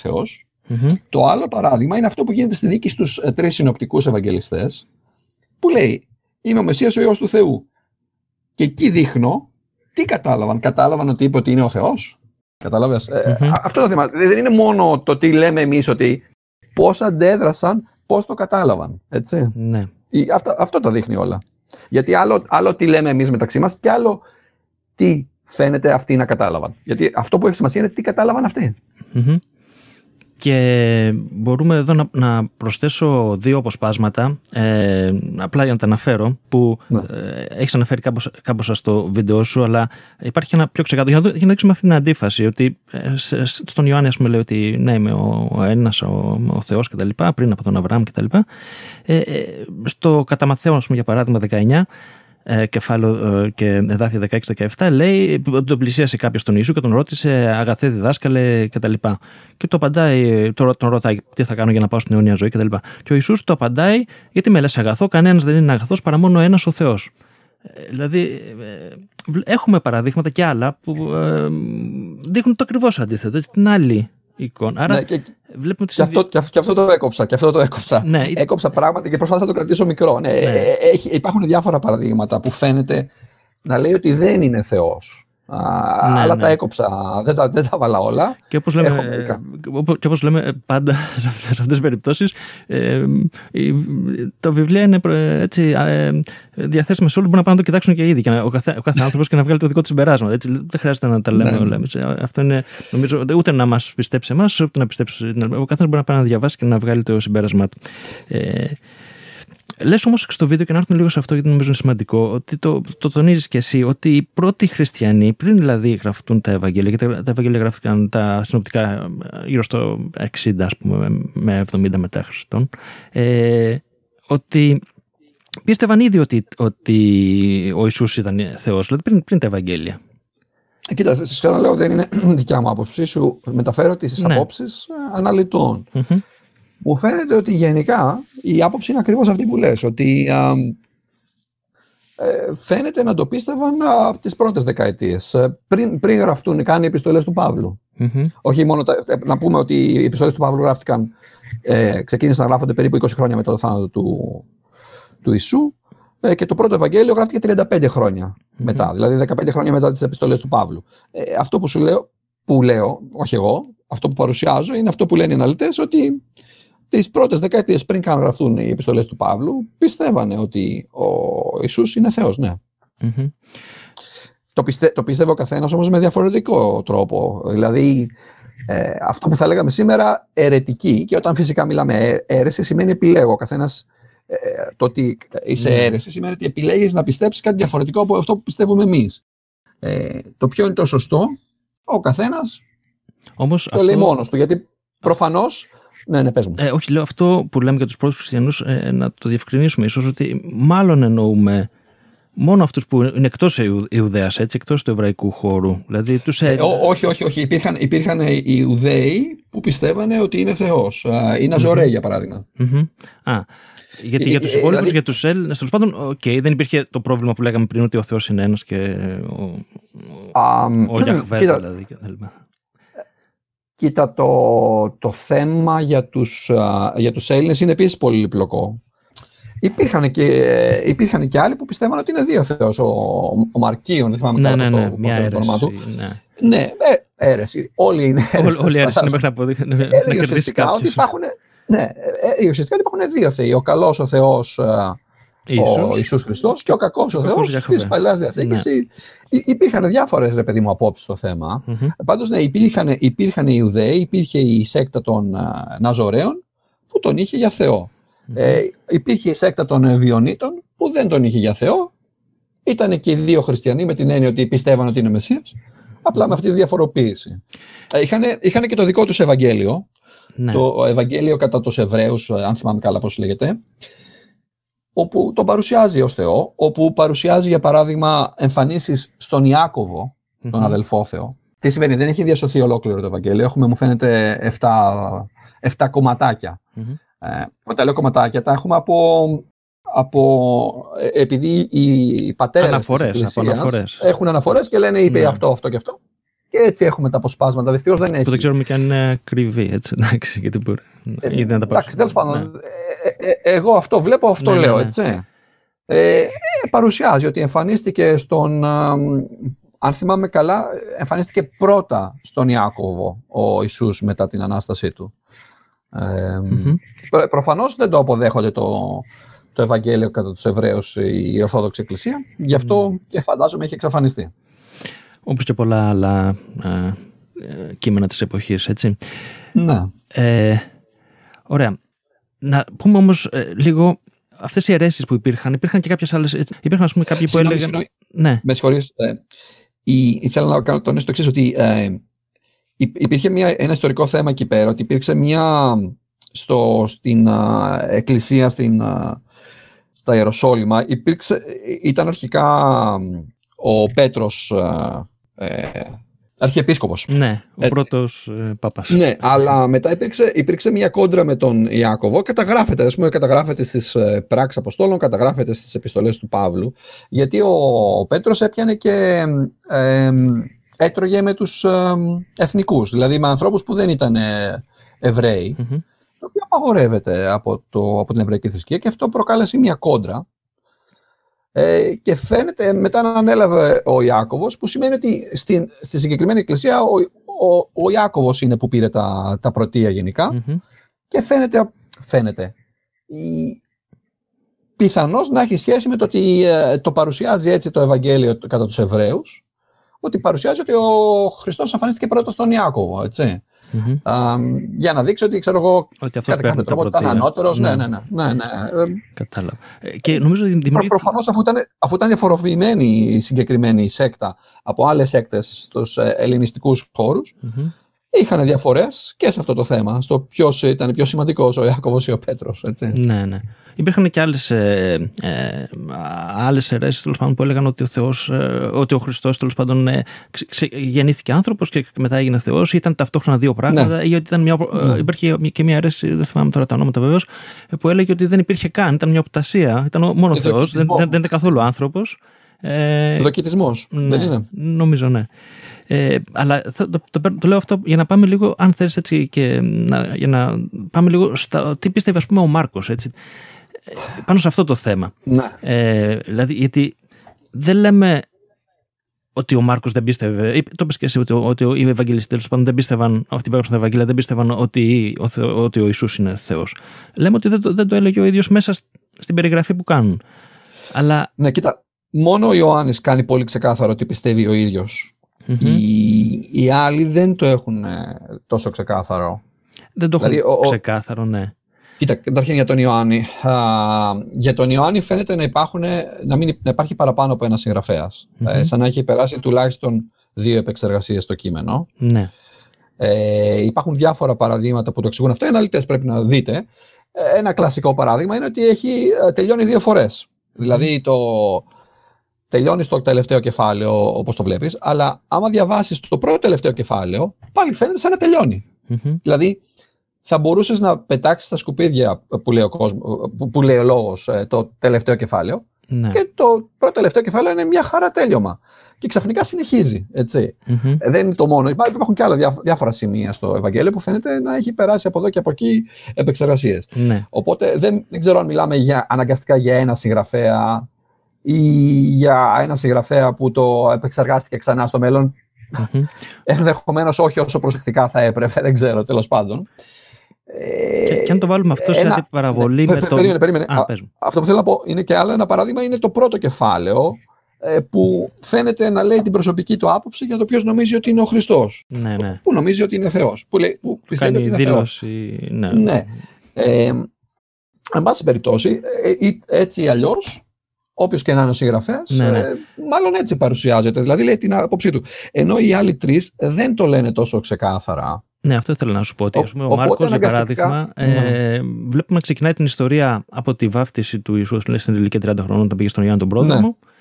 Speaker 2: Το άλλο παράδειγμα είναι αυτό που γίνεται στη δίκη στους ε, τρεις συνοπτικούς Ευαγγελιστές, που λέει: Είμαι ο Μεσσίας ο Υιός του Θεού. Και εκεί δείχνω τι κατάλαβαν. Κατάλαβαν ότι είπε ότι είναι ο Θεός. Κατάλαβες; Ε, αυτό το θέμα. Δεν είναι μόνο το τι λέμε εμείς ότι πώς αντέδρασαν, πώς το κατάλαβαν. Έτσι.
Speaker 1: Ναι.
Speaker 2: Αυτό, αυτό το δείχνει όλα. Γιατί άλλο, άλλο τι λέμε εμείς μεταξύ μας και άλλο τι φαίνεται αυτοί να κατάλαβαν. Γιατί αυτό που έχει σημασία είναι τι κατάλαβαν
Speaker 1: Και μπορούμε εδώ να, να προσθέσω δύο αποσπάσματα, ε, απλά για να τα αναφέρω, που ναι. ε, έχεις αναφέρει κάπως, στο βίντεο σου, αλλά υπάρχει ένα πιο ξεκάθαρο, για να, για να δείξουμε αυτή την αντίφαση, ότι ε, στον Ιωάννη ας πούμε λέει ότι ναι είμαι ο, ο Έλληνας, ο, ο Θεός κτλ, πριν από τον Αβραάμ κτλ. Ε, ε, στο κατά Μαθαίο, πούμε, για παράδειγμα 19, ε, κεφάλαιο ε, και εδάφια 16-17 λέει ότι τον πλησίασε κάποιος τον Ιησού και τον ρώτησε αγαθέ διδάσκαλε κτλ. Και, και το απαντάει, τον ρωτάει τι θα κάνω για να πάω στην αιώνια ζωή κτλ. Και, και ο Ιησούς το απαντάει γιατί με λες αγαθό, κανένας δεν είναι αγαθός παρά μόνο ένας ο Θεός. Ε, δηλαδή, έχουμε παραδείγματα και άλλα που δείχνουν το ακριβώς αντίθετο. Την άλλη εικόνα. Άρα ναι,
Speaker 2: και, βλέπουμε και, αυτό, και, αυτό, το έκοψα. Και αυτό το έκοψα. Ναι. (laughs) Έκοψα πράγματι και προσπάθησα να το κρατήσω μικρό. Ναι, ναι. Ε, έχει, υπάρχουν διάφορα παραδείγματα που φαίνεται να λέει ότι δεν είναι Θεός. Ναι, αλλά ναι. τα έκοψα, δεν τα, δεν τα βάλα όλα.
Speaker 1: Και όπως λέμε, και όπως λέμε πάντα (laughs) σε αυτές, τις περιπτώσεις, ε, τα βιβλία είναι έτσι, ε, διαθέσιμα σε όλους, μπορούν να πάνε να το κοιτάξουν και ήδη, και ο, κάθε, ο (laughs) κάθε άνθρωπος και να βγάλει το δικό του συμπεράσμα. Έτσι, δεν χρειάζεται να τα λέμε ναι. όλα. Αυτό είναι, νομίζω, ούτε να μας πιστέψει εμάς, ούτε να πιστέψει. Ο καθένας μπορεί να πάει να διαβάσει και να βγάλει το συμπέρασμά του. Ε, Λες όμως στο βίντεο και να έρθουν λίγο σε αυτό γιατί νομίζω είναι σημαντικό, ότι το, το τονίζεις και εσύ, ότι οι πρώτοι χριστιανοί, πριν δηλαδή γραφτούν τα Ευαγγέλια, γιατί τα Ευαγγέλια γράφτηκαν τα συνοπτικά γύρω στο 60, ας πούμε, με 70 μετά Χριστόν, ε, ότι πίστευαν ήδη ότι, ότι ο Ιησούς ήταν Θεός, δηλαδή πριν, πριν τα Ευαγγέλια.
Speaker 2: Ε, κοίτα, σας ξαναλέω, δεν είναι (clears throat) δικιά μου άποψη. Σου μεταφέρω τις ναι. απόψεις αναλυτών μου φαίνεται ότι γενικά η άποψη είναι ακριβώς αυτή που λες, ότι ε, φαίνεται να το πίστευαν από τις πρώτες δεκαετίες, ε, πριν, πριν γραφτούν καν οι επιστολές του παυλου Όχι μόνο, τα, ε, να πούμε ότι οι επιστολές του Παύλου γράφτηκαν, ε, ξεκίνησαν να γράφονται περίπου 20 χρόνια μετά το θάνατο του, του Ιησού ε, και το πρώτο Ευαγγέλιο γράφτηκε 35 χρονια μετά, δηλαδή 15 χρόνια μετά τις επιστολές του Παύλου. Ε, αυτό που σου λέω, που λέω, όχι εγώ, αυτό που παρουσιάζω είναι αυτό που λένε οι αναλυτές ότι τις πρώτες δεκαετίες πριν καν γραφτούν οι επιστολές του Παύλου, πιστεύανε ότι ο Ιησούς είναι Θεός, ναι.
Speaker 1: Μμμ.
Speaker 2: Το, πιστε, το πίστευε ο καθένας όμως με διαφορετικό τρόπο. Δηλαδή, ε, αυτό που θα λέγαμε σήμερα, αιρετική. Και όταν φυσικά μιλάμε αι- αίρεση, σημαίνει επιλέγω. Ο καθένας, ε, το ότι είσαι
Speaker 1: Ναι.
Speaker 2: αίρεση σημαίνει ότι επιλέγεις να πιστέψεις κάτι διαφορετικό από αυτό που πιστεύουμε εμείς. Ε, το ποιο είναι το σωστό, ο καθένας
Speaker 1: Όμως
Speaker 2: το
Speaker 1: αυτό...
Speaker 2: λέει μόνος του. Γιατί προφανώς, ναι, ναι, πες μου.
Speaker 1: Ε, όχι, λέω αυτό που λέμε για τους πρώτους χριστιανούς, ε, να το διευκρινίσουμε ίσως, ότι μάλλον εννοούμε μόνο αυτούς που είναι εκτός Ιου- Ιουδαίας, έτσι, εκτός του εβραϊκού χώρου. Δηλαδή τους
Speaker 2: Ε,
Speaker 1: Έλληνες.
Speaker 2: ό- όχι, όχι, όχι. Υπήρχαν, υπήρχαν οι Ιουδαίοι που πιστεύανε ότι είναι Θεός. Α, Οι Ναζωραίοι, για παράδειγμα.
Speaker 1: Μμμ. Α, γιατί
Speaker 2: Ε,
Speaker 1: για τους
Speaker 2: ε,
Speaker 1: υπόλοιπους,
Speaker 2: δηλαδή-
Speaker 1: για τους Έλληνες, τέλος πάντων, οκ, δεν υπήρχε το πρόβλημα που λέγαμε πριν ότι ο Θεός είναι ένας και ο,
Speaker 2: Α,
Speaker 1: ο Γιαχβέ,
Speaker 2: κοίτα,
Speaker 1: δηλαδή. και τα λοιπά.
Speaker 2: Κοίτα, το, το θέμα για τους, α, για τους Έλληνες είναι επίσης πολύ περίπλοκο. Υπήρχαν και, υπήρχαν και άλλοι που πιστεύαν ότι είναι δύο Θεός. Ο, ο Μαρκίων, δεν θυμάμαι
Speaker 1: Ναι,
Speaker 2: καλά
Speaker 1: ναι,
Speaker 2: το-
Speaker 1: ναι,
Speaker 2: το-
Speaker 1: μια
Speaker 2: το όνομα
Speaker 1: αίρεση.
Speaker 2: του.
Speaker 1: Ναι.
Speaker 2: Ναι, ε, αίρεση. Όλοι είναι αίρεσες,
Speaker 1: Όλοι οι αίρεσες είναι
Speaker 2: φαντάζομαι.
Speaker 1: μέχρι να αποδειχτεί να
Speaker 2: Έλεγε
Speaker 1: κερδίσει
Speaker 2: ουσιαστικά ότι
Speaker 1: κάποιος.
Speaker 2: υπάρχουν, ναι, ε, ε, ουσιαστικά ότι υπάρχουν δύο Θεοί. Ο καλός ο Θεός α, ο
Speaker 1: Ίσως.
Speaker 2: Ιησούς Χριστός και ο κακός ο,
Speaker 1: Ο κακός
Speaker 2: Θεός
Speaker 1: Γιαχβέ.
Speaker 2: της Παλαιάς Διαθήκης. Υ- Υπήρχαν διάφορες, ρε παιδί μου, απόψεις στο θέμα.
Speaker 1: Μμμ.
Speaker 2: Πάντως, ναι, υπήρχαν, υπήρχαν οι Ιουδαίοι, υπήρχε η σέκτα των α, Ναζωραίων που τον είχε για Θεό. Ε, υπήρχε η σέκτα των ε, Εβιονιτών που δεν τον είχε για Θεό. Ήταν και οι δύο χριστιανοί με την έννοια ότι πιστεύαν ότι είναι Μεσσίας. Απλά με αυτή τη διαφοροποίηση. Ε, είχαν, είχαν και το δικό τους Ευαγγέλιο,
Speaker 1: Ναι.
Speaker 2: το Ευαγγέλιο κατά τους Εβραίους, ε, αν θυμάμαι καλά πώς λέγεται, όπου τον παρουσιάζει ως Θεό, όπου παρουσιάζει για παράδειγμα εμφανίσεις στον Ιάκωβο, τον
Speaker 1: Μμμ.
Speaker 2: αδελφό Θεό. Τι σημαίνει, δεν έχει διασωθεί ολόκληρο το Ευαγγέλιο, έχουμε μου φαίνεται 7, 7 κομματάκια.
Speaker 1: Μμμ.
Speaker 2: Ε, όταν λέω κομματάκια, τα έχουμε από, από ε, επειδή οι πατέρες
Speaker 1: Αναφορές,
Speaker 2: της
Speaker 1: από
Speaker 2: Εκκλησίας
Speaker 1: αναφορές.
Speaker 2: έχουν αναφορές και λένε είπε
Speaker 1: Ναι.
Speaker 2: αυτό, αυτό και αυτό. Και έτσι έχουμε τα αποσπάσματα. Δυστυχώς δεν έχει.
Speaker 1: Που δεν ξέρουμε και αν είναι ακριβή, έτσι, εντάξει, γιατί μπορεί.
Speaker 2: Ε,
Speaker 1: ή δεν τα
Speaker 2: Εντάξει, τέλος
Speaker 1: πάρουμε.
Speaker 2: πάντων. ε, ε, ε, εγώ αυτό βλέπω, αυτό
Speaker 1: Ναι, ναι,
Speaker 2: λέω,
Speaker 1: ναι.
Speaker 2: έτσι. Ε, ε, παρουσιάζει ότι εμφανίστηκε στον. α, μ, αν θυμάμαι καλά, εμφανίστηκε πρώτα στον Ιάκωβο ο Ιησούς μετά την Ανάστασή του. Ε,
Speaker 1: Μμμ.
Speaker 2: προ- Προφανώς δεν το αποδέχονται το, το Ευαγγέλιο κατά τους Εβραίους η Ορθόδοξη Εκκλησία. Γι' αυτό
Speaker 1: Ναι.
Speaker 2: και φαντάζομαι έχει εξαφανιστεί.
Speaker 1: Όπως και πολλά άλλα ε, ε, κείμενα της εποχής, έτσι.
Speaker 2: Ναι.
Speaker 1: Ε, ωραία. Να πούμε όμως ε, λίγο αυτές οι αιρέσεις που υπήρχαν. Υπήρχαν και κάποιες άλλες. έτσι, Υπήρχαν, ας πούμε, κάποιοι που
Speaker 2: Συγγνώμη,
Speaker 1: έλεγαν.
Speaker 2: συγγνώμη.
Speaker 1: Ναι.
Speaker 2: Με συγχωρείς. Ε, η, ήθελα να κάνω τονίσω το εξής ότι ε, υ- υπήρχε μια, ένα ιστορικό θέμα εκεί πέρα, ότι υπήρξε μια στο, στην α, εκκλησία στην, α, στα Ιεροσόλυμα, υπήρξε, ήταν αρχικά α, ο Πέτρος α, ε, αρχιεπίσκοπος.
Speaker 1: Ναι, ο
Speaker 2: Ε,
Speaker 1: πρώτος ε, πάπας.
Speaker 2: Ναι, αλλά μετά υπήρξε, υπήρξε μια κόντρα με τον Ιάκωβο. Καταγράφεται, ας πούμε, καταγράφεται στις ε, πράξεις Αποστόλων, καταγράφεται στις επιστολές του Παύλου, γιατί ο, ο Πέτρος έπιανε και ε, ε, έτρωγε με τους ε, εθνικούς, δηλαδή με ανθρώπους που δεν ήταν ε, Εβραίοι,
Speaker 1: Μμμ.
Speaker 2: το οποίο απαγορεύεται από, το, από την Εβραϊκή θρησκεία και αυτό προκάλεσε μια κόντρα. Ε, και φαίνεται μετά να ανέλαβε ο Ιάκωβος, που σημαίνει ότι στην, στη συγκεκριμένη εκκλησία ο, ο, ο Ιάκωβος είναι που πήρε τα, τα πρωτεία γενικά
Speaker 1: Μμμ.
Speaker 2: και φαίνεται, φαίνεται η, πιθανώς να έχει σχέση με το ότι ε, το παρουσιάζει έτσι το Ευαγγέλιο κατά τους Εβραίους, ότι παρουσιάζει ότι ο Χριστός εμφανίστηκε πρώτα στον Ιάκωβο, έτσι.
Speaker 1: Μμμ.
Speaker 2: Α, για να δείξει ότι, ξέρω εγώ,
Speaker 1: Ότι αυτός
Speaker 2: κατά
Speaker 1: παίρνει
Speaker 2: κάποιο
Speaker 1: τα
Speaker 2: τρόπο ήταν
Speaker 1: πρωτεία.
Speaker 2: ανώτερος. Ναι, ναι, ναι. ναι, ναι. Ε,
Speaker 1: Κατάλαβα. Ε, Και νομίζω ότι
Speaker 2: Προ,
Speaker 1: δημιουργήθηκε.
Speaker 2: προφανώς αφού ήταν, αφού ήταν διαφοροποιημένη η συγκεκριμένη σέκτα από άλλες σέκτες στους ε, ελληνιστικούς χώρους,
Speaker 1: Μμμ.
Speaker 2: Είχαν διαφορές και σε αυτό το θέμα, στο ποιος ήταν πιο σημαντικός, ο Ιάκωβος ή ο Πέτρος, έτσι.
Speaker 1: Ναι, ναι. Υπήρχαν και άλλες, ε, ε, άλλες αιρέσεις τέλος πάντων, που έλεγαν ότι ο, Θεός, ε, ότι ο Χριστός τέλος πάντων ε, ξε- ξε- γεννήθηκε άνθρωπος και μετά έγινε Θεός ή ήταν ταυτόχρονα δύο πράγματα ή ότι ήταν μια, ε,
Speaker 2: Ναι.
Speaker 1: υπήρχε και μια αιρέση, δεν θυμάμαι τώρα τα ονόματα βεβαίως, ε, που έλεγε ότι δεν υπήρχε καν, ήταν μια οπτασία, ήταν ο- μόνο
Speaker 2: Ε,
Speaker 1: Θεός, δεν,
Speaker 2: δοκιτισμό.
Speaker 1: δεν, δεν ήταν καθόλου άνθρωπος. Ε,
Speaker 2: Δοκιτισμός, δεν
Speaker 1: ναι,
Speaker 2: είναι;
Speaker 1: Νομίζω ναι. Ε, αλλά θα- το, το, παίρνω- το λέω αυτό για να πάμε λίγο, αν θες έτσι, και να, για να πάμε λίγο στα τι πίστευε ας πούμε ο Μάρκος, έτσι, ε, πάνω σε αυτό το θέμα.
Speaker 2: Ναι.
Speaker 1: Ε, δηλαδή, γιατί δεν λέμε ότι ο Μάρκος δεν πίστευε. Το είπες και εσύ ότι, ότι οι Ευαγγελιστές τέλος πάντων δεν πίστευαν, αυτοί που έγραψαν τα Ευαγγέλια δεν πίστευαν ότι ο, Θεό, ότι ο Ιησούς είναι Θεός. Λέμε ότι δεν το, δεν το έλεγε ο ίδιος μέσα στην περιγραφή που κάνουν. Αλλά...
Speaker 2: Ναι, κοίτα. Μόνο ο Ιωάννης κάνει πολύ ξεκάθαρο ότι πιστεύει ο ίδιος. Mm-hmm. Οι, οι άλλοι δεν το έχουν ε, τόσο ξεκάθαρο.
Speaker 1: Δεν το έχουν δηλαδή, ο, ξεκάθαρο, ναι.
Speaker 2: Κοίτα, καταρχήν για τον Ιωάννη. Α, για τον Ιωάννη φαίνεται να, υπάρχουν, να, μην, να υπάρχει παραπάνω από ένα συγγραφέας. Mm-hmm. Ε, σαν να έχει περάσει τουλάχιστον δύο επεξεργασίες στο κείμενο.
Speaker 1: Ναι.
Speaker 2: Ε, υπάρχουν διάφορα παραδείγματα που το εξηγούν αυτό. Οι αναλυτές πρέπει να δείτε. Ε, ένα κλασικό παράδειγμα είναι ότι έχει ε, τελειώνει δύο φορές. Δηλαδή το, τελειώνεις το τελευταίο κεφάλαιο όπως το βλέπεις, αλλά άμα διαβάσεις το πρώτο τελευταίο κεφάλαιο, πάλι φαίνεται σαν να τελειώνει. Mm-hmm. Δηλαδή θα μπορούσες να πετάξεις στα σκουπίδια που λέει ο, κόσμο, που, λέει ο λόγος ε, το τελευταίο κεφάλαιο ναι. και το πρώτο τελευταίο κεφάλαιο είναι μια χαρά τέλειωμα. Και ξαφνικά συνεχίζει. Έτσι. Mm-hmm. Δεν είναι το μόνο. Υπάρχουν και άλλα διάφορα σημεία στο Ευαγγέλιο που φαίνεται να έχει περάσει από εδώ και από εκεί επεξεργασίες. Ναι. Οπότε δεν, δεν ξέρω αν μιλάμε για, αναγκαστικά για ένα συγγραφέα ή για ένα συγγραφέα που το επεξεργάστηκε ξανά στο μέλλον. Mm-hmm. Ενδεχομένως όχι όσο προσεκτικά θα έπρεπε, δεν ξέρω τέλος πάντων.
Speaker 1: Και, και αν το βάλουμε αυτό σε ένα, αντιπαραβολή ναι, με το...
Speaker 2: Περίμενε, περίμενε. Α, αυτό που θέλω να πω είναι και άλλο ένα παράδειγμα, είναι το πρώτο κεφάλαιο ε, που φαίνεται να λέει την προσωπική του άποψη για το ποιος νομίζει ότι είναι ο Χριστός.
Speaker 1: Ναι, ναι.
Speaker 2: Που νομίζει ότι είναι Θεός. Που, που πιστεύει ότι είναι
Speaker 1: δήλωση,
Speaker 2: Θεός. Ναι. ναι. Ε, εν πάση περιπτώσει, ε, έτσι ή αλλιώς, όποιος και να είναι ο συγγραφέας, ναι, ναι. ε, μάλλον έτσι παρουσιάζεται. Δηλαδή λέει την άποψή του. Ενώ οι άλλοι τρεις δεν το λένε τόσο ξεκάθαρα.
Speaker 1: Ναι, αυτό ήθελα να σου πω. Ότι ο, ο, ο Μάρκος, για παράδειγμα, ε, ναι. βλέπουμε να ξεκινάει την ιστορία από τη βάφτιση του Ιησούς στην ηλικία 30 χρόνων, όταν πήγε στον Ιωάννη τον Πρόδρομο. Ναι.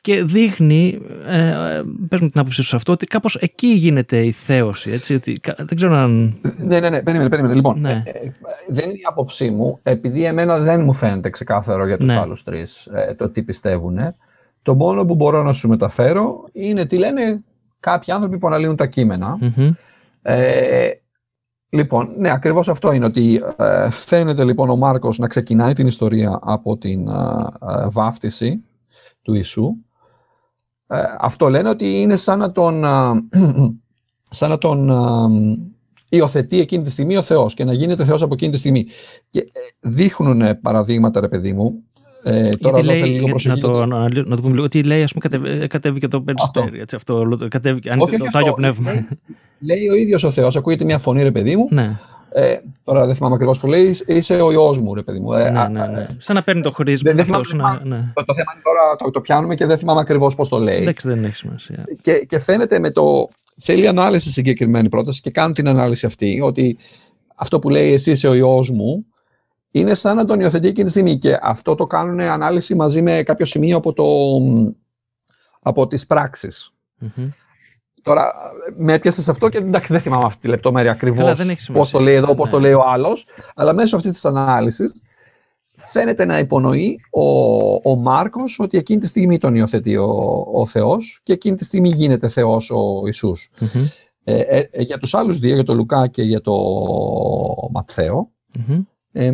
Speaker 1: Και δείχνει, ε, πες μου την άποψή σου σε αυτό, ότι κάπως εκεί γίνεται η θέωση. Έτσι, ότι, δεν ξέρω αν...
Speaker 2: Ναι, ναι, ναι, περίμενε, περίμενε. Λοιπόν, ναι. ε, ε, δεν είναι η άποψή μου, επειδή εμένα δεν μου φαίνεται ξεκάθαρο για τους ναι. άλλους τρεις ε, το τι πιστεύουν. Το μόνο που μπορώ να σου μεταφέρω είναι τι λένε κάποιοι άνθρωποι που αναλύουν τα κειμενα mm-hmm. Ε, λοιπόν, ναι, ακριβώς αυτό είναι ότι ε, φαίνεται λοιπόν ο Μάρκος να ξεκινάει την ιστορία από την ε, βάφτιση του Ιησού. Αυτό λένε ότι είναι σαν να τον, (clears throat) σαν να τον υιοθετεί εκείνη τη στιγμή ο Θεός και να γίνεται Θεός από εκείνη τη στιγμή. Και δείχνουν παραδείγματα, ρε παιδί μου,
Speaker 1: ε, τώρα λέει, λίγο προσοχή. Να το, να, να το πούμε λίγο. Τι λέει, ας πούμε, κατέβηκε, κατέβηκε το περιστέρι. Έτσι, αυτό, κατέβηκε, αν, το, το Άγιο Πνεύμα.
Speaker 2: Λέει, λέει ο ίδιος ο Θεός, ακούγεται μια φωνή, ρε παιδί μου.
Speaker 1: Ναι.
Speaker 2: Ε, τώρα δεν θυμάμαι ακριβώς που λέει, είσαι ο ιός μου, ρε παιδί μου.
Speaker 1: Ε, ναι, ναι, ναι. Σαν να παίρνει το χρήσμα.
Speaker 2: Δεν, αυτός, θυμάμαι, ναι. το, το θέμα είναι τώρα το, το πιάνουμε και δεν θυμάμαι ακριβώς πώς το λέει.
Speaker 1: Εντάξει, δεν έχει σημασία.
Speaker 2: Και, και φαίνεται με το. Θέλει ανάλυση συγκεκριμένη πρόταση και κάνουν την ανάλυση αυτή, ότι αυτό που λέει εσύ είσαι ο ιός μου, είναι σαν να τον υιοθετεί εκείνη τη στιγμή. Και αυτό το κάνουν ανάλυση μαζί με κάποιο σημείο από, το, από τις πραξεις Τώρα, με έπιασες σε αυτό και εντάξει, δεν θυμάμαι αυτή τη λεπτομέρεια ακριβώς πώς το λέει εδώ, πώ ναι. το λέει ο άλλος. Αλλά μέσω αυτής της ανάλυσης φαίνεται να υπονοεί ο, ο Μάρκος ότι εκείνη τη στιγμή τον υιοθετεί ο, ο Θεός και εκείνη τη στιγμή γίνεται Θεός ο ιησους Ε, ε, ε, για τους άλλους δύο, για τον Λουκά και για τον ματθαιο ε,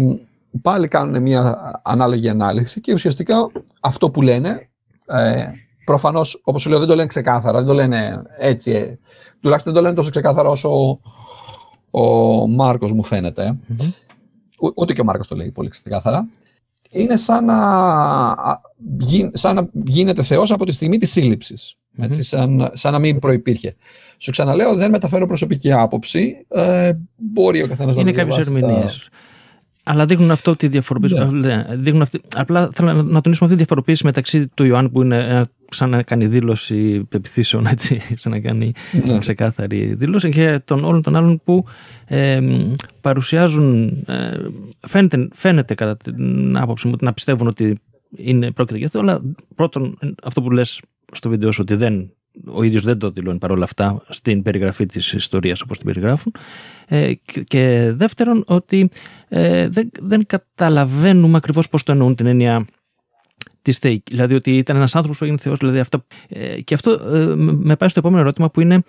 Speaker 2: πάλι κάνουν μια ανάλογη ανάλυση και ουσιαστικά αυτό που λένε, ε, προφανώς όπως λέω δεν το λένε ξεκάθαρα, δεν το λένε έτσι, ε, τουλάχιστον δεν το λένε τόσο ξεκάθαρα όσο ο, ο Μάρκος μου φαίνεται, mm-hmm. ούτε και ο Μάρκος το λέει πολύ ξεκάθαρα, είναι σαν να, σαν να γίνεται Θεός από τη στιγμή της σύλληψης. Έτσι, σαν, σαν να μην προϋπήρχε. Σου ξαναλέω, δεν μεταφέρω προσωπική άποψη. Ε, μπορεί ο καθένας να
Speaker 1: Είναι κάποιες ερμηνείες. Αλλά δείχνουν αυτό τη διαφοροποίηση. Yeah. Ναι. Δείχνουν αυτή, απλά θέλω να, να τονίσουμε αυτή τη διαφοροποίηση μεταξύ του Ιωάννη που είναι σαν να κάνει δήλωση πεπιθήσεων, έτσι, (laughs) σαν να κάνει yeah. ξεκάθαρη δήλωση και των όλων των άλλων που ε, παρουσιάζουν, ε, φαίνεται, φαίνεται κατά την άποψη μου να πιστεύουν ότι είναι πρόκειται για αυτό, αλλά πρώτον αυτό που λες στο βίντεο σου ότι δεν ο ίδιος δεν το δηλώνει παρόλα αυτά στην περιγραφή της ιστορίας όπως την περιγράφουν ε, και δεύτερον ότι ε, δεν, δεν καταλαβαίνουμε ακριβώς πώς το εννοούν την έννοια τη θεή. Δηλαδή ότι ήταν ένας άνθρωπος που έγινε Θεός. Δηλαδή αυτό, ε, και αυτό με πάει στο επόμενο ερώτημα που είναι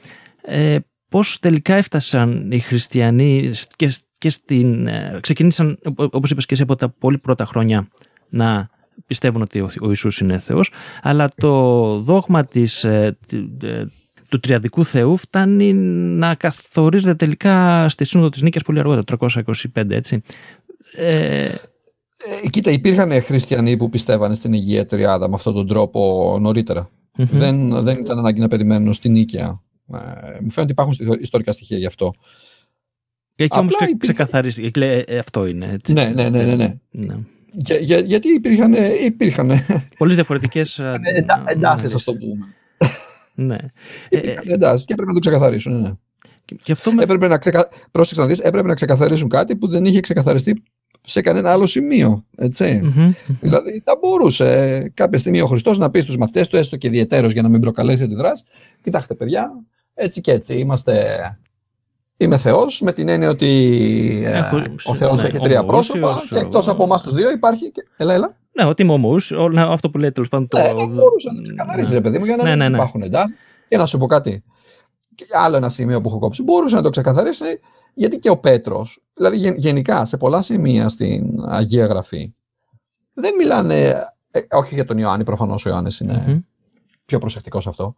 Speaker 1: πώς τελικά έφτασαν οι χριστιανοί και, και στην, ξεκίνησαν όπως είπες και εσύ από τα πολύ πρώτα χρόνια να πιστεύουν ότι ο, ο Ιησούς είναι Θεός, αλλά το δόγμα της, ε, ε, του τριαδικού Θεού φτάνει να καθορίζεται τελικά στη Σύνοδο της Νίκης πολύ αργότερα, 325, έτσι.
Speaker 2: Ε, ε, κοίτα, υπήρχαν χριστιανοί που πιστεύανε στην Υγεία Τριάδα με αυτόν τον τρόπο Δεν, δεν ήταν ανάγκη να περιμένουν στην Νίκαια. Ε, μου φαίνεται ότι υπάρχουν ιστορικά στοιχεία γι' αυτό.
Speaker 1: Εκεί όμως και ξεκαθαρίσει. Ε, αυτό είναι. Έτσι.
Speaker 2: Ναι, ναι, ναι. ναι, ναι. ναι. Για, για, γιατί υπήρχαν. υπήρχαν
Speaker 1: Πολλές διαφορετικές.
Speaker 2: εντάσεις, ας το πούμε.
Speaker 1: ναι.
Speaker 2: Υπήρχαν εντάσεις και έπρεπε να το ξεκαθαρίσουν. Ναι.
Speaker 1: Και αυτό με...
Speaker 2: έπρεπε, να ξεκα... Πρόσεξε να δεις, έπρεπε να ξεκαθαρίσουν κάτι που δεν είχε ξεκαθαριστεί σε κανένα άλλο σημείο. Έτσι. Mm-hmm. Δηλαδή, θα μπορούσε κάποια στιγμή ο Χριστός να πει στους μαθητές του, έστω και ιδιαίτερο για να μην προκαλέσει τη δράση, κοιτάξτε, παιδιά, έτσι και έτσι είμαστε. Είμαι Θεός, με την έννοια ότι ε, Έχω, ο Θεός ναι, έχει τρία πρόσωπα και εκτός από εμάς τους δύο υπάρχει. Και... Έλα, έλα.
Speaker 1: Ναι, ότι είμαι όμω, αυτό που λέει τέλος πάντων.
Speaker 2: Το... Ναι, μπορούσε να το ξεκαθαρίσει, ναι. ρε παιδί μου, για να ναι, μην ναι, υπάρχουν εντάσεις. Και να σου πω κάτι. Και άλλο ένα σημείο που έχω κόψει. Μπορούσε να το ξεκαθαρίσει γιατί και ο Πέτρος, δηλαδή γενικά σε πολλά σημεία στην Αγία Γραφή, δεν μιλάνε. Ε, όχι για τον Ιωάννη, προφανώς ο Ιωάννης είναι πιο προσεκτικός σε αυτό.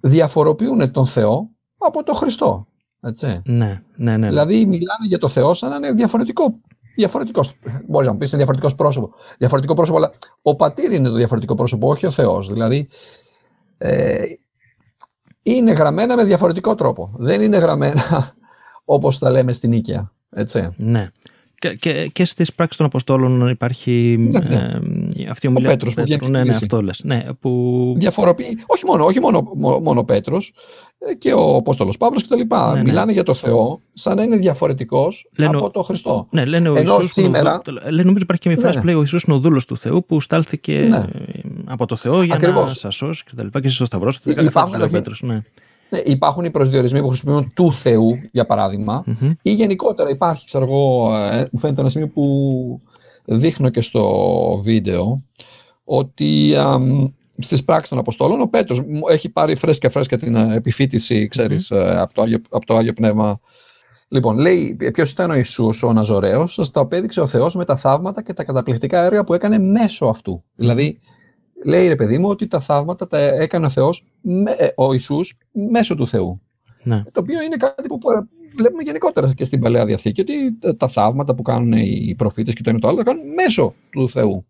Speaker 2: Διαφοροποιούν τον Θεό από τον Χριστό. Έτσι.
Speaker 1: Ναι, ναι, ναι.
Speaker 2: Δηλαδή μιλάνε για τον Θεό σαν να είναι διαφορετικό. Διαφορετικός. Μπορείς να μου πεις είναι διαφορετικός πρόσωπο. Διαφορετικό πρόσωπο, αλλά ο πατήρ είναι το διαφορετικό πρόσωπο, όχι ο Θεός. Δηλαδή ε, είναι γραμμένα με διαφορετικό τρόπο. Δεν είναι γραμμένα (laughs) όπως τα λέμε στην Ίκαια. Έτσι.
Speaker 1: Ναι. Και, και, και στις πράξεις των Αποστόλων υπάρχει ναι, ναι. Ε, αυτή η ομιλία
Speaker 2: ο Πέτρος,
Speaker 1: που Πέτρου, ναι, ναι, αυτό λες. Ναι, που...
Speaker 2: Διαφοροποιεί, όχι μόνο, όχι μόνο, μόνο ο Πέτρος, ε, και ο Απόστολος Παύλος και τα Ναι, ναι. Μιλάνε για το Θεό σαν να είναι διαφορετικός λένε, από το Χριστό.
Speaker 1: Ναι, λένε ο Ενώ Ιησούς, σήμερα... Λένε, νομίζω υπάρχει και μια φράση ναι. που λέει ο Ιησούς είναι ο δούλος του Θεού που στάλθηκε ναι. από το Θεό για Ακριβώς. να σας σώσει και τα λοιπά και εσείς ο Σταυρός. Υπάρχουν, ναι.
Speaker 2: Ναι, υπάρχουν οι προσδιορισμοί που χρησιμοποιούν του Θεού, για παραδειγμα ή γενικότερα υπάρχει, ξέρω εγώ, ε, μου φαίνεται ένα σημείο που δείχνω και στο βίντεο, ότι στις πράξεις των Αποστόλων ο Πέτρος έχει πάρει φρέσκα φρέσκα την ε, επιφύτηση, ξέρεις, ε, από, το Άγιο, από το Άγιο Πνεύμα. Λοιπόν, λέει ποιος ήταν ο Ιησούς, ο Ναζωραίος, σα τα απέδειξε ο Θεός με τα θαύματα και τα καταπληκτικά έργα που έκανε μέσω αυτού. Δηλαδή, λέει ρε παιδί μου ότι τα θαύματα τα έκανε ο Θεός, ε, ο Ιησούς, μέσω του Θεού. Ναι. Το οποίο είναι κάτι που βλέπουμε γενικότερα και στην Παλαιά Διαθήκη, ότι τα θαύματα που κάνουν οι προφήτες και το ένα το άλλο, τα κάνουν μέσω του Θεού.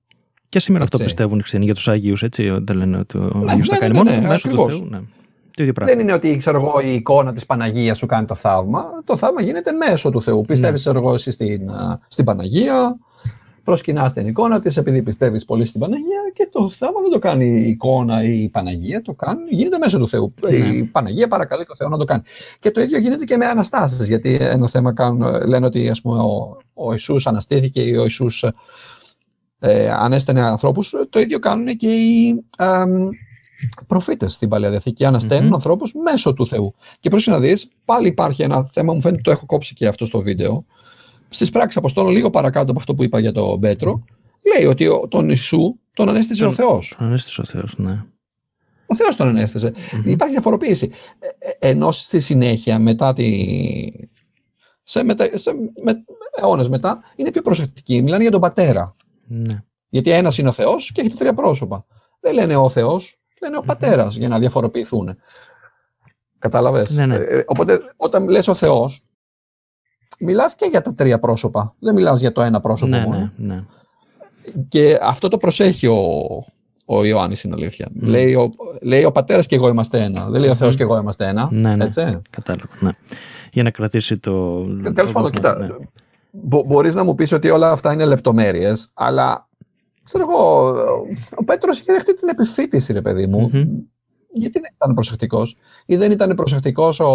Speaker 1: Και σήμερα έτσι. αυτό πιστεύουν οι ξένοι για τους Αγίου, έτσι. Δεν λένε ότι ο ναι, Άγιος τα ναι, κάνει ναι, μόνο ναι, μέσω του Θεού. Ναι.
Speaker 2: Δεν είναι ότι ξέρω εγώ, η εικόνα της Παναγίας σου κάνει το θαύμα. Το θαύμα γίνεται μέσω του Θεού. Πιστεύεις, ναι. εγώ, εσύ στην, στην Παναγία, προσκυνάς την εικόνα της επειδή πιστεύεις πολύ στην Παναγία και το θαύμα δεν το κάνει η εικόνα ή η Παναγία, το κάνει, γίνεται μέσω του Θεού. Ναι. Η Παναγία παρακαλεί το Θεό να το κάνει. Και το ίδιο γίνεται και με αναστάσεις. Γιατί ένα θέμα κάνουν, λένε ότι ας πούμε, ο, ο Ιησούς αναστήθηκε ή ο Ιησούς ε, ανέστενε ανθρώπους. Το ίδιο κάνουν και οι ε, προφήτες στην Παλαιά Διαθήκη. Ανασταίνουν mm-hmm. ανθρώπους μέσω του Θεού. Και πρόσεχε να δεις, πάλι υπάρχει ένα θέμα, μου φαίνεται το έχω κόψει και αυτό στο βίντεο στις πράξεις Αποστόλων, λίγο παρακάτω από αυτό που είπα για τον Πέτρο, λέει ότι τον Ιησού τον ανέστησε ο Θεός.
Speaker 1: Ανέστησε ο Θεός, ναι.
Speaker 2: Ο Θεός τον ανέστησε. Mm-hmm. Υπάρχει διαφοροποίηση. Ε, ε, ενώ στη συνέχεια, μετά τη. σε, μετα... σε με... αιώνες μετά, είναι πιο προσεκτικοί. Μιλάνε για τον πατέρα.
Speaker 1: Ναι.
Speaker 2: Γιατί ένας είναι ο Θεός και έχει τρία πρόσωπα. Δεν λένε ο Θεός, λένε ο πατέρας για να διαφοροποιηθούν. Κατάλαβες;
Speaker 1: Ναι, ναι.
Speaker 2: Ε, οπότε, όταν λες ο Θεός, μιλάς και για τα τρία πρόσωπα. Δεν μιλάς για το ένα πρόσωπο
Speaker 1: ναι,
Speaker 2: μόνο.
Speaker 1: Ναι, ναι.
Speaker 2: Και αυτό το προσέχει ο, ο Ιωάννης, είναι αλήθεια. Λέει, ο, λέει ο πατέρας και εγώ είμαστε ένα. Δεν λέει ο Θεός και εγώ είμαστε ένα.
Speaker 1: Ναι, ναι.
Speaker 2: Έτσι;
Speaker 1: Κατάλαβα. Ναι. Για να κρατήσει το...
Speaker 2: Τέλος πάντων, κοίτα, ναι. μπο, μπορείς να μου πεις ότι όλα αυτά είναι λεπτομέρειες, αλλά ξέρω εγώ, ο Πέτρος είχε δεχτεί την επιφύτηση, ρε παιδί μου. Mm-hmm. Γιατί δεν ήταν προσεκτικός; Ή δεν ήταν προσεκτικός ο,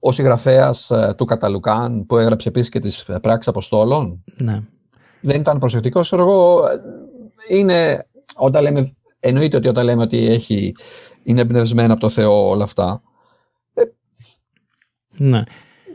Speaker 2: ο συγγραφέας ε, του Καταλουκάν που έγραψε επίσης και τις πράξεις Αποστόλων.
Speaker 1: Ναι.
Speaker 2: Δεν ήταν προσεκτικός. Εγώ είναι. Όταν λέμε, εννοείται ότι όταν λέμε ότι έχει, είναι εμπνευσμένα από το Θεό όλα αυτά.
Speaker 1: Ε, ναι.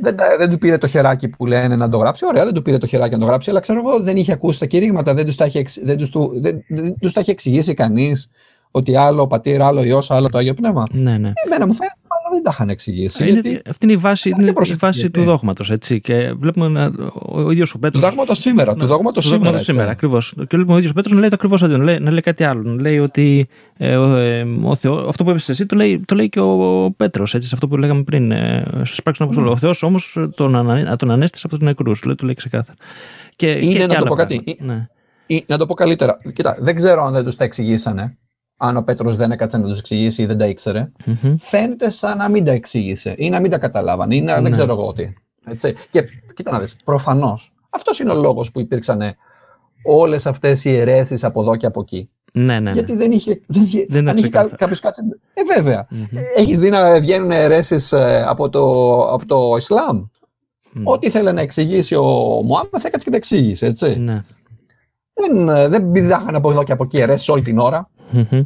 Speaker 2: Δεν, δεν του πήρε το χεράκι που λένε να το γράψει. Ωραία, δεν του πήρε το χεράκι να το γράψει, αλλά ξέρω εγώ δεν είχε ακούσει τα κηρύγματα, δεν τους τα είχε, δεν τους, δεν, δεν τα εξηγήσει κανείς ότι άλλο ο πατήρ, άλλο ο ιό, άλλο το άγιο πνεύμα.
Speaker 1: Ναι, ναι.
Speaker 2: Εμένα μου φαίνεται δεν τα είχαν εξηγήσει.
Speaker 1: Είναι,
Speaker 2: γιατί...
Speaker 1: Αυτή είναι η βάση,
Speaker 2: Δεν
Speaker 1: είναι η
Speaker 2: προσεκτική,
Speaker 1: βάση
Speaker 2: γιατί.
Speaker 1: του δόγματος. Και βλέπουμε να, ο, ο ίδιος ο
Speaker 2: Του
Speaker 1: Πέτρο.
Speaker 2: δάγματο σήμερα. Του δάγματο σήμερα.
Speaker 1: σήμερα.
Speaker 2: έτσι.
Speaker 1: σήμερα ακριβώς. Και βλέπουμε ο ίδιος ο Πέτρος να λέει το ακριβώς αντίον. Λέει, να λέει κάτι άλλο. Να λέει ότι ε, ο, ε, ο Θεό, αυτό που είπε εσύ το λέει, το λέει και ο Πέτρος. Σε αυτό που λέγαμε πριν. Ε, Στι πράξεις του Αποστόλου. Ο Θεός όμως τον, ανα, τον ανέστησε από τους νεκρούς. Λέει, το λέει ξεκάθαρα. Και,
Speaker 2: Είναι,
Speaker 1: και,
Speaker 2: να
Speaker 1: και
Speaker 2: το
Speaker 1: άλλα
Speaker 2: πω κάτι,
Speaker 1: πράγματα. Ναι.
Speaker 2: Ή, να το πω καλύτερα. Κοίτα, δεν ξέρω αν δεν τους τα εξηγήσανε. Αν ο Πέτρος δεν έκατσε να τους εξηγήσει ή δεν τα ήξερε.
Speaker 1: Μμμ.
Speaker 2: Φαίνεται σαν να μην τα εξήγησε ή να μην τα καταλάβανε ή να,
Speaker 1: Ναι.
Speaker 2: δεν ξέρω εγώ τι. Έτσι. Και κοίτα να δεις, προφανώς, αυτός είναι ο λόγος που υπήρξαν όλες αυτές οι αιρέσεις από εδώ και από εκεί.
Speaker 1: Ναι, ναι. ναι.
Speaker 2: Γιατί δεν είχε, δεν είχε,
Speaker 1: Δεν είναι
Speaker 2: αν είχε
Speaker 1: ξεκάθαρο.
Speaker 2: κα- κάποιος κάτσει... Ε, βέβαια.
Speaker 1: Μμμ.
Speaker 2: Έχεις δει να βγαίνουν αιρέσεις ε, από το, από το Ισλάμ;
Speaker 1: Μμ.
Speaker 2: Ό,τι ήθελε να εξηγήσει ο Μωάμεθ έκατσε και τα εξήγησε, έτσι.
Speaker 1: Ναι.
Speaker 2: Δεν, ε, δεν πηδάχαν από εδώ και από εκεί αιρέσεις όλη την ώρα.
Speaker 1: Μμμ.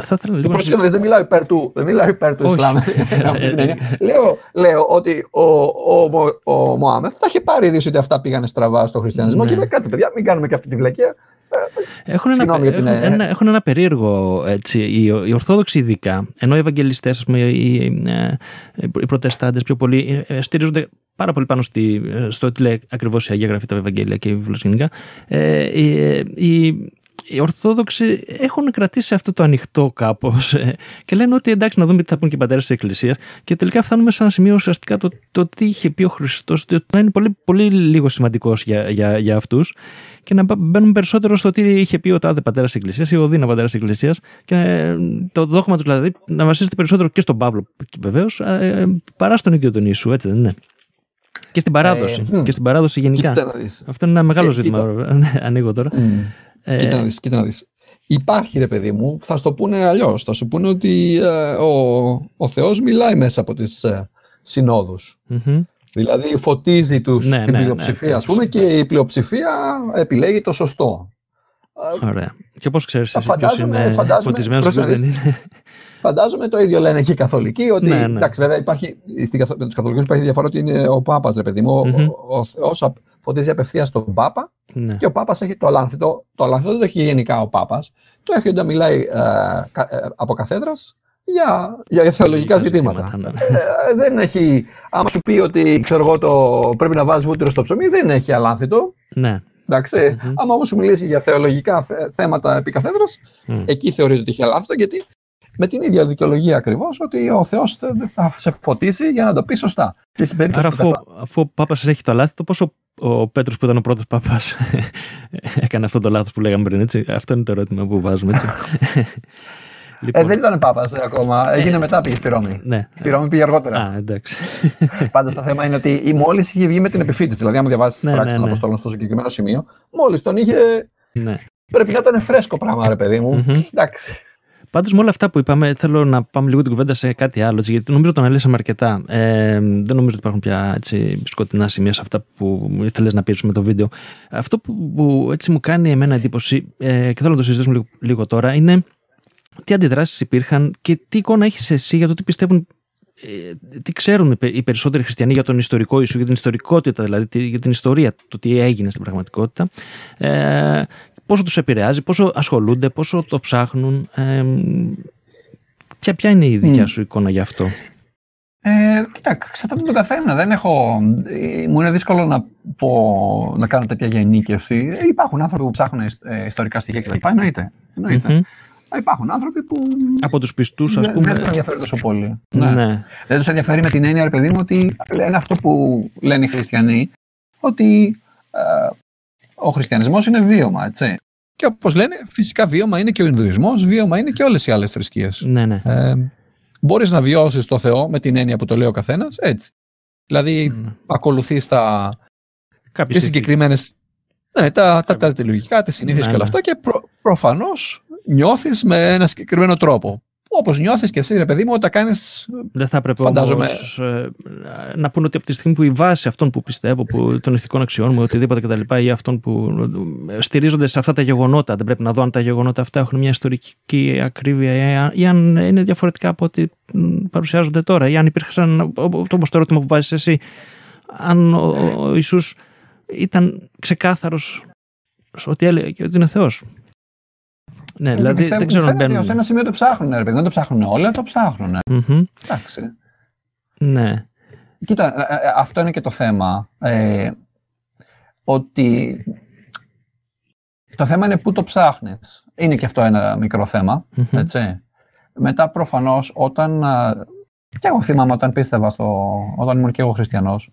Speaker 1: Θα ήθελα λίγο να
Speaker 2: Πρόσεχε να δεις, δεν μιλάω υπέρ του, δεν μιλάω υπέρ του
Speaker 1: Όχι.
Speaker 2: Ισλάμ. (laughs) Αυτή την έννοια. λέω, λέω ότι ο, ο, Μω- ο, Μωάμεθ θα είχε πάρει είδηση ότι αυτά πήγανε στραβά στο χριστιανισμό
Speaker 1: Ναι.
Speaker 2: και είπε κάτσε παιδιά μην κάνουμε και αυτή τη βλακεία.
Speaker 1: Έχουν ένα,
Speaker 2: Συγγνώμη για την,
Speaker 1: έχουν,
Speaker 2: ε,
Speaker 1: ένα, έχουν ένα περίεργο έτσι, οι, οι Ορθόδοξοι ειδικά, ενώ οι Ευαγγελιστές, ας πούμε, οι, ε, οι Προτεστάντες πιο πολύ ε, στηρίζονται πάρα πολύ πάνω στη, ε, στο τι λέει ακριβώς η Αγία Γραφή, τα Ευαγγέλια και οι βιβλίες γενικά. Ε, οι, ε, οι, οι Ορθόδοξοι έχουν κρατήσει αυτό το ανοιχτό κάπως και λένε ότι εντάξει, να δούμε τι θα πούν και οι πατέρες της Εκκλησίας. Και τελικά φτάνουμε σε ένα σημείο ουσιαστικά το, το τι είχε πει ο Χριστός, ότι να είναι πολύ, πολύ λίγο σημαντικός για, για, για αυτούς και να μπαίνουν περισσότερο στο τι είχε πει ο τάδε πατέρας της Εκκλησίας ή ο Δίνα πατέρας της Εκκλησίας. Και ε, το δόγμα τους δηλαδή να βασίζεται περισσότερο και στον Παύλο βεβαίως, παρά στον ίδιο τον Ιησού, έτσι δεν είναι. Και στην παράδοση.
Speaker 2: Ε, μ.
Speaker 1: και στην παράδοση γενικά.
Speaker 2: Κοίτα να δεις.
Speaker 1: Αυτό είναι ένα μεγάλο
Speaker 2: Ε,
Speaker 1: ζήτημα.
Speaker 2: κοίτα.
Speaker 1: βέβαια. Ναι, Ανοίγω τώρα.
Speaker 2: Μμ.
Speaker 1: Ε,
Speaker 2: Κοίτα να δεις, κοίτα να δεις. Υπάρχει ρε παιδί μου, θα σου το πούνε αλλιώς. Θα σου πούνε ότι ε, ο, ο Θεός μιλάει μέσα από τις ε, συνόδους.
Speaker 1: μμμ.
Speaker 2: Δηλαδή φωτίζει τους,
Speaker 1: Ναι,
Speaker 2: την
Speaker 1: ναι, ναι,
Speaker 2: πλειοψηφία ας
Speaker 1: ακριβώς.
Speaker 2: πούμε και η πλειοψηφία επιλέγει το σωστό. Ε,
Speaker 1: Ωραία. Και πώ ξέρεις
Speaker 2: Θα
Speaker 1: εσύ ποιος
Speaker 2: φαντάζομαι-
Speaker 1: είναι
Speaker 2: φαντάζομαι-
Speaker 1: φωτισμένος και ποιο
Speaker 2: πρόσεχε
Speaker 1: δεν
Speaker 2: να
Speaker 1: είναι.
Speaker 2: Φαντάζομαι το ίδιο λένε και οι καθολικοί. Ότι,
Speaker 1: Ναι, ναι.
Speaker 2: Εντάξει, βέβαια υπάρχει, στην, καθο- με τους καθολικούς υπάρχει διαφορά ότι είναι ο Πάπας, ρε παιδί μου. Ο-
Speaker 1: Μμμ.
Speaker 2: Ο, ο Θεός απ- φωτίζει απευθείας τον Πάπα
Speaker 1: ναι.
Speaker 2: και ο Πάπας έχει το αλάνθητο. Το αλάνθητο δεν το έχει γενικά ο Πάπας. Το έχει όταν μιλάει ε, κα- ε, από καθέδρας για, για θεολογικά ζητήματα.
Speaker 1: ναι.
Speaker 2: Ε, δεν έχει. Άμα σου πει ότι ξέρω εγώ, το, πρέπει να βάζεις βούτυρο στο ψωμί, δεν έχει αλάνθητο.
Speaker 1: ναι.
Speaker 2: Εντάξει.
Speaker 1: Μμμ.
Speaker 2: Άμα όμως σου μιλήσει για θεολογικά θε- θέματα επί καθέδρας,
Speaker 1: Μμ.
Speaker 2: εκεί θεωρείται ότι έχει αλάνθητο, γιατί με την ίδια δικαιολογία ακριβώς ότι ο Θεός δεν θα σε φωτίσει για να το πεις σωστά. Και στην περίπτωση
Speaker 1: Άρα,
Speaker 2: του
Speaker 1: αφού,
Speaker 2: καθα-
Speaker 1: αφού ο Πάπας έχει το λάθος, πώ ο, ο Πέτρος που ήταν ο πρώτος Πάπας (laughs) έκανε αυτό το λάθος που λέγαμε πριν, έτσι; Αυτό είναι το ερώτημα που βάζουμε, έτσι.
Speaker 2: Ε,
Speaker 1: λοιπόν,
Speaker 2: δεν ήταν Πάπας ακόμα. Έγινε μετά, πήγε στη Ρώμη.
Speaker 1: ναι.
Speaker 2: Στη Ρώμη πήγε αργότερα.
Speaker 1: Α, εντάξει. (laughs)
Speaker 2: Πάντω το θέμα είναι ότι μόλις είχε βγει με την επιφύτηση. Δηλαδή, άμα διαβάσεις τις
Speaker 1: Ναι,
Speaker 2: πράξεις
Speaker 1: ναι,
Speaker 2: των
Speaker 1: ναι.
Speaker 2: Αποστόλων στο συγκεκριμένο σημείο, μόλις τον είχε.
Speaker 1: ναι.
Speaker 2: Πρέπει να ήταν φρέσκο πράγμα, ρε παιδί μου.
Speaker 1: Μμμ.
Speaker 2: Εντάξει.
Speaker 1: Πάντως, με όλα αυτά που είπαμε, θέλω να πάμε λίγο την κουβέντα σε κάτι άλλο, έτσι, γιατί νομίζω το αναλύσαμε αρκετά. Ε, δεν νομίζω ότι υπάρχουν πια έτσι, σκοτεινά σημεία σε αυτά που ήθελες να πεις με το βίντεο. Αυτό που, που έτσι μου κάνει εμένα εντύπωση, ε, και θέλω να το συζητήσουμε λίγο, λίγο τώρα, είναι τι αντιδράσεις υπήρχαν και τι εικόνα έχεις εσύ για το τι πιστεύουν. ε, Τι ξέρουν οι πε- οι περισσότεροι χριστιανοί για τον ιστορικό Ιησού, για την ιστορικότητα δηλαδή, τι- για την ιστορία, το τι έγινε στην πραγματικότητα. Ε, πόσο τους επηρεάζει, πόσο ασχολούνται, πόσο το ψάχνουν. Ε, ποια, ποια είναι η δικιά
Speaker 2: Μμ.
Speaker 1: σου εικόνα γι' αυτό;
Speaker 2: Ε, κοίτα, εξαρτάται τον καθένα. Δεν έχω, ε, μου είναι δύσκολο να, πω, να κάνω τέτοια γενίκευση. Ε, υπάρχουν άνθρωποι που ψάχνουν ε, ιστορικά στοιχεία κτλ. Εννοείται. εννοείται.
Speaker 1: Μμμ.
Speaker 2: Ε, Υπάρχουν άνθρωποι που
Speaker 1: Από τους πιστούς ας
Speaker 2: δεν, δεν τους
Speaker 1: πούμε.
Speaker 2: ενδιαφέρει τόσο πολύ.
Speaker 1: Ναι.
Speaker 2: Ναι. Δεν τους ενδιαφέρει με την έννοια, ρε παιδί μου, ότι λένε αυτό που λένε οι χριστιανοί, ότι ε, ο χριστιανισμός είναι βίωμα, έτσι. Και όπως λένε, φυσικά βίωμα είναι και ο Ινδουισμός, βίωμα είναι και όλες οι άλλες θρησκείες.
Speaker 1: ναι, ναι.
Speaker 2: Ε, μπορείς να βιώσεις το Θεό με την έννοια που το λέει ο καθένας, έτσι. Δηλαδή,
Speaker 1: Ναι.
Speaker 2: ακολουθείς τα
Speaker 1: Κάποιες
Speaker 2: και συγκεκριμένε. Ναι, τα, τα, τα τελειολογικά, τις συνήθειες
Speaker 1: Ναι,
Speaker 2: και όλα
Speaker 1: ναι.
Speaker 2: αυτά και προ, προφανώς νιώθεις με ένα συγκεκριμένο τρόπο. Όπως νιώθεις και εσύ, ρε παιδί μου, όταν κάνεις.
Speaker 1: Δεν θα έπρεπε
Speaker 2: Φαντάζομαι-
Speaker 1: όμως ε, να πούνε ότι από τη στιγμή που η βάση αυτών που πιστεύω, που, (laughs) των ηθικών αξιών μου, οτιδήποτε κτλ. ή αυτών που ε, στηρίζονται σε αυτά τα γεγονότα, δεν πρέπει να δω αν τα γεγονότα αυτά έχουν μια ιστορική ακρίβεια ή αν- ή αν είναι διαφορετικά από ό,τι μ, παρουσιάζονται τώρα. Ή αν υπήρχαν, όπως το ερώτημα που βάζεις εσύ, αν ο, ο Ιησούς ήταν ξεκάθαρος ότι έλεγε ότι είναι Θεός. Ναι, δηλαδή δεν ξέρω αν
Speaker 2: φαίνεται ότι
Speaker 1: μπαίνουν.
Speaker 2: Σε ένα σημείο το ψάχνουν, ρε παιδί. Δεν το ψάχνουν όλα, το ψάχνουν.
Speaker 1: Μμμ.
Speaker 2: Εντάξει.
Speaker 1: Ναι.
Speaker 2: Κοίτα, ε, ε, αυτό είναι και το θέμα. Ε, ότι το θέμα είναι πού το ψάχνεις. Είναι και αυτό ένα μικρό θέμα, έτσι. Μετά προφανώς όταν, και εγώ θυμάμαι όταν πίστευα, στο, όταν ήμουν και εγώ χριστιανός,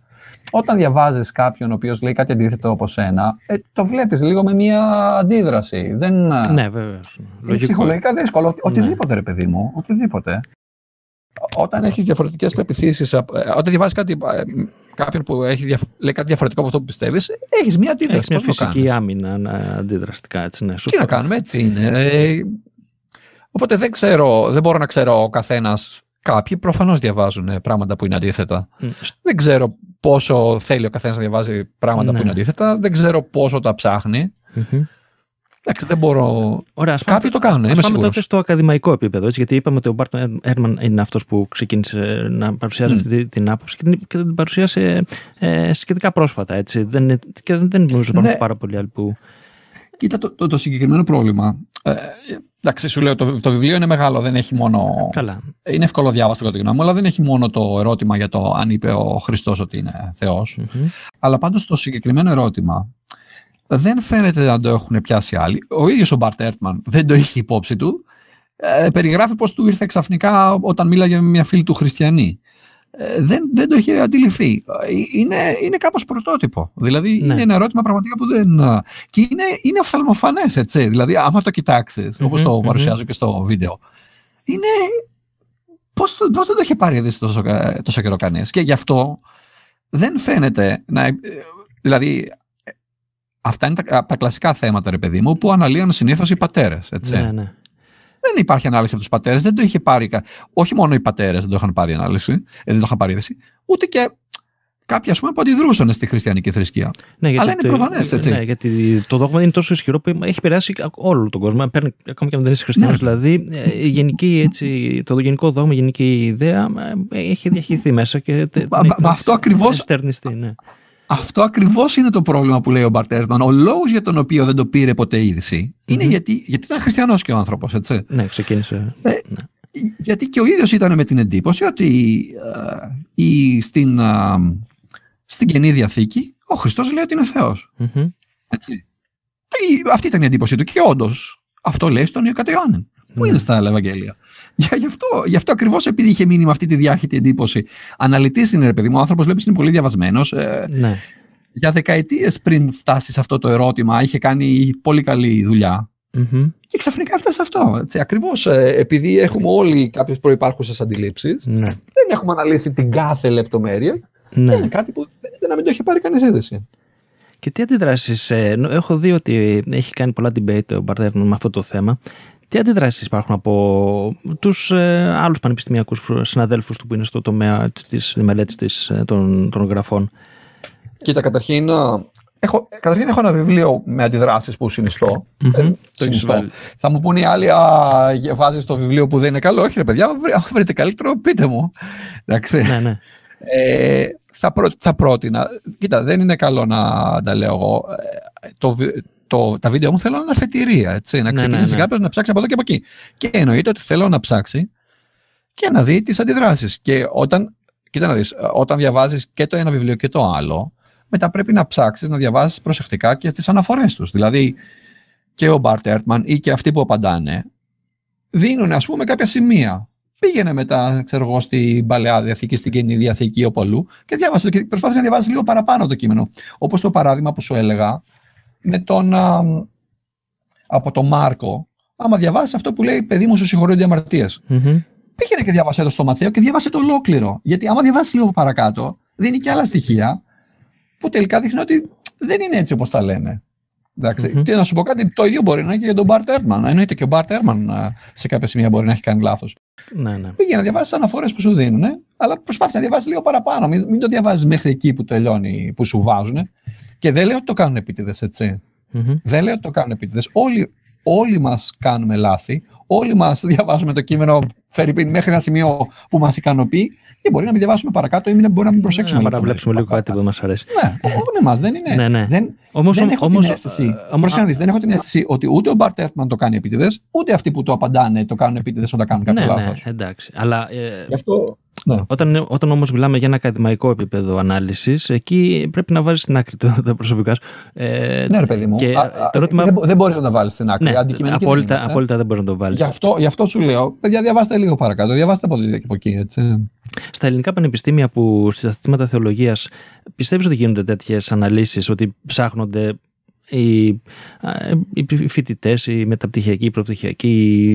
Speaker 2: όταν διαβάζεις κάποιον ο οποίος λέει κάτι αντίθετο από σένα, ε, το βλέπεις λίγο με μια αντίδραση. Δεν,
Speaker 1: ναι, βέβαια.
Speaker 2: Είναι ψυχολογικά δύσκολο. Ναι. Οτιδήποτε, ρε παιδί μου, οτιδήποτε όταν έχεις διαφορετικές πεπιθήσεις, ε, όταν διαβάζεις κάτι, ε, κάποιον που έχει, λέει κάτι διαφορετικό από αυτό που πιστεύεις, έχεις μια αντίδραση.
Speaker 1: Έχεις μια φυσική άμυνα αντιδραστικά, έτσι. Ναι,
Speaker 2: Τι να κάνουμε, έτσι είναι. Ε, οπότε δεν ξέρω, δεν μπορώ να ξέρω ο καθένας. Κάποιοι προφανώς διαβάζουν πράγματα που είναι αντίθετα. Δεν ξέρω πόσο θέλει ο καθένας να διαβάζει πράγματα ναι. που είναι αντίθετα. Δεν ξέρω πόσο τα ψαχνει Εντάξει, δεν μπορώ. Ωραία, Κάποιοι το κάνουν. Είμαι
Speaker 1: πάμε τότε στο ακαδημαϊκό επίπεδο. Έτσι, γιατί είπαμε ότι ο Μπάρτ Έρμαν είναι αυτός που ξεκίνησε να παρουσιάζει αυτή την άποψη και την, και την παρουσίασε ε, σχετικά πρόσφατα. Έτσι. Δεν, και δεν νομίζω ότι ναι. πάρα πολλοί άλλοι που.
Speaker 2: Κοίτα, το, το, το συγκεκριμένο πρόβλημα. Ε, εντάξει, σου λέω, το, το βιβλίο είναι μεγάλο, δεν έχει μόνο.
Speaker 1: Καλά.
Speaker 2: Είναι εύκολο διάβαστο κατά τη γνώμη μου, αλλά δεν έχει μόνο το ερώτημα για το αν είπε ο Χριστός ότι είναι Θεός. Mm-hmm. Αλλά πάντως το συγκεκριμένο ερώτημα δεν φαίνεται να το έχουν πιάσει άλλοι. Ο ίδιος ο Μπαρτ Έρτμαν δεν το είχε υπόψη του. Ε, περιγράφει πώς του ήρθε ξαφνικά όταν μίλαγε με μια φίλη του χριστιανή. Ε, δεν, δεν το είχε αντιληφθεί. Είναι, είναι κάπως πρωτότυπο. Δηλαδή ναι. είναι ένα ερώτημα πραγματικά που δεν... Και είναι, είναι οφθαλμοφανές, έτσι. Δηλαδή άμα το κοιτάξεις, mm-hmm, όπως το παρουσιάζω και στο βίντεο, είναι... Πώς, πώς δεν το είχε πάρει ειδήσει τόσο, τόσο καιρό κανείς. Και γι' αυτό δεν φαίνεται να... Δηλαδή Αυτά είναι τα, τα κλασικά θέματα, ρε παιδί μου, που αναλύουν συνήθως οι πατέρες. Ναι, ναι. Δεν υπάρχει ανάλυση από τους πατέρες, δεν το είχε πάρει. Όχι μόνο οι πατέρες δεν το είχαν πάρει ανάλυση, ε, δεν το είχαν πάρει είδηση, ούτε και κάποιοι ας πούμε, που αντιδρούσαν στη χριστιανική θρησκεία. Ναι, Αλλά είναι προφανές, έτσι.
Speaker 1: Ναι, γιατί το δόγμα είναι τόσο ισχυρό που έχει περάσει όλο τον κόσμο. Παίρνει, ακόμα και αν δεν είσαι χριστιανός. Ναι. Δηλαδή, ε, η γενική, έτσι, το γενικό δόγμα, η γενική ιδέα ε, έχει διαχειριστεί μέσα και.
Speaker 2: Μα, αυτό ακριβώ.
Speaker 1: Ναι.
Speaker 2: Αυτό ακριβώς είναι το πρόβλημα που λέει ο Μπαρτέρμαν. Ο λόγος για τον οποίο δεν το πήρε ποτέ είδηση είναι γιατί, γιατί ήταν χριστιανός και ο άνθρωπος, έτσι.
Speaker 1: Ναι, ξεκίνησε. Ε, ναι.
Speaker 2: Γιατί και ο ίδιος ήταν με την εντύπωση ότι ε, η, στην, ε, στην καινή διαθήκη ο Χριστός λέει ότι είναι Θεός. Mm-hmm. Έτσι. Αυτή ήταν η εντύπωση του. Και όντως αυτό λέει στον Ιωκατ Ιωάννη. Πού είναι στα άλλα Ευαγγέλια. Για, γι' αυτό, γι αυτό ακριβώς επειδή είχε μείνει με αυτή τη διάχυτη εντύπωση. Αναλυτής είναι, ρε παιδί μου, ο άνθρωπος βλέπεις είναι πολύ διαβασμένος. Ε, ναι. Για δεκαετίες πριν φτάσει σε αυτό το ερώτημα, είχε κάνει πολύ καλή δουλειά. Mm-hmm. Και ξαφνικά έφτασε αυτό. Ακριβώς ε, επειδή έχουμε όλοι κάποιες προπάρχουσε αντιλήψεις, ναι. δεν έχουμε αναλύσει την κάθε λεπτομέρεια. Ναι. είναι κάτι που δεν να μην το έχει πάρει κανείς είδηση.
Speaker 1: Και τι αντιδράσεις. Ε, έχω δει ότι έχει κάνει πολλά debate ο Μπαρτέρνο με αυτό το θέμα. Τι αντιδράσεις υπάρχουν από τους ε, άλλους πανεπιστημιακούς συναδέλφους του που είναι στο τομέα της μελέτης ε, των, των γραφών;
Speaker 2: Κοίτα, καταρχήν, ε, έχω, καταρχήν έχω ένα βιβλίο με αντιδράσεις που συνιστώ.
Speaker 1: Mm-hmm. το συνιστώ.
Speaker 2: Θα μου πούνε οι άλλοι, βάζεις το βιβλίο που δεν είναι καλό. Όχι, ρε παιδιά, αν βρείτε καλύτερο, πείτε μου. Εντάξει.
Speaker 1: Ναι, ναι.
Speaker 2: Ε, θα, πρό, θα πρότεινα. Κοίτα, δεν είναι καλό να τα λέω εγώ. Το, το, τα βίντεο μου θέλω να είναι αφετηρία. Έτσι, να ναι, ξεκινήσει ναι, ναι. κάποιος να ψάξει από εδώ και από εκεί. Και εννοείται ότι θέλω να ψάξει και να δει τις αντιδράσεις. Και όταν, κοίτα να δεις, όταν διαβάζεις και το ένα βιβλίο και το άλλο, μετά πρέπει να ψάξεις να διαβάζεις προσεκτικά και τις αναφορές τους. Δηλαδή, και ο Μπαρτ Έρτμαν ή και αυτοί που απαντάνε, δίνουν ας πούμε κάποια σημεία. Πήγαινε μετά, ξέρω εγώ, στην παλαιά διαθήκη, στην καινή διαθήκη, όπου αλλού και διάβασε και προσπάθησε να διαβάσει λίγο παραπάνω το κείμενο. Όπως το παράδειγμα που σου έλεγα, με τον, α, από τον Μάρκο, άμα διαβάσει αυτό που λέει παιδί μου σου συγχωρούνται αμαρτίε. Mm-hmm. Πήγαινε και διάβασε το στο Μαθαίο και διάβασε το ολόκληρο. Γιατί άμα διαβάσει λίγο παρακάτω, δίνει και άλλα στοιχεία που τελικά δείχνει ότι δεν είναι έτσι όπως τα λένε. Εντάξει. Mm-hmm. Και να σου πω κάτι, το ίδιο μπορεί να είναι και για τον Μπαρτ Έρμαν. Εννοείται και ο Μπαρτ Έρμαν σε κάποια σημεία μπορεί να έχει κάνει λάθος.
Speaker 1: Ναι, ναι.
Speaker 2: Πήγαινε να διαβάσεις αναφορές που σου δίνουν, αλλά προσπάθησε να διαβάσεις λίγο παραπάνω. Μην, μην το διαβάζεις μέχρι εκεί που τελειώνει, που σου βάζουν. Και δεν λέω ότι το κάνουν επίτηδες, έτσι. Mm-hmm. Δεν λέω ότι το κάνουν επίτηδες. Όλοι, όλοι μας κάνουμε λάθη. Όλοι μας διαβάζουμε το κείμενο Φερρυπίν μέχρι ένα σημείο που μας ικανοποιεί και μπορεί να μην διαβάσουμε παρακάτω ή μπορεί να μην προσέξουμε.
Speaker 1: Να παραβλέψουμε λίγο κάτι που μας αρέσει.
Speaker 2: Ναι, όλοι εμά δεν είναι. Ναι, ναι. Δεν, όμως, δεν έχω όμως, την αίσθηση. Όμως, δεις, δεν έχω την αίσθηση ότι ούτε ο Μπαρτ Έρτμαν το κάνει επίτηδες, ούτε αυτοί που το απαντάνε το κάνουν επίτηδες όταν κάνουν κάποιο
Speaker 1: ναι,
Speaker 2: λάθος.
Speaker 1: Ναι, εντάξει. Αλλά,
Speaker 2: ε... Γι' αυτό Ναι.
Speaker 1: Όταν, όταν όμως μιλάμε για ένα ακαδημαϊκό επίπεδο ανάλυσης, εκεί πρέπει να βάζει στην άκρη το, τα προσωπικά σου.
Speaker 2: Ε, ναι, ρε παιδί μου.
Speaker 1: Και
Speaker 2: α, α,
Speaker 1: το ερώτημα-
Speaker 2: Δεν, μπο- δεν μπορείς να τα βάλεις στην άκρη.
Speaker 1: Ναι,
Speaker 2: Αντικειμενικοί δεν
Speaker 1: απόλυτα,
Speaker 2: είμαστε.
Speaker 1: απόλυτα δεν μπορεί να το βάλεις.
Speaker 2: Γι' αυτό, γι' αυτό σου λέω, παιδιά, διαβάστε λίγο παρακάτω. Διαβάστε από εδώ και από εκεί. Έτσι.
Speaker 1: Στα ελληνικά πανεπιστήμια που στι αθλήματα θεολογίας πιστεύεις ότι γίνονται τέτοιες αναλύσεις, ότι ψάχνονται οι, α, οι φοιτητές, οι μεταπτυχιακοί, οι προπτυχιακοί,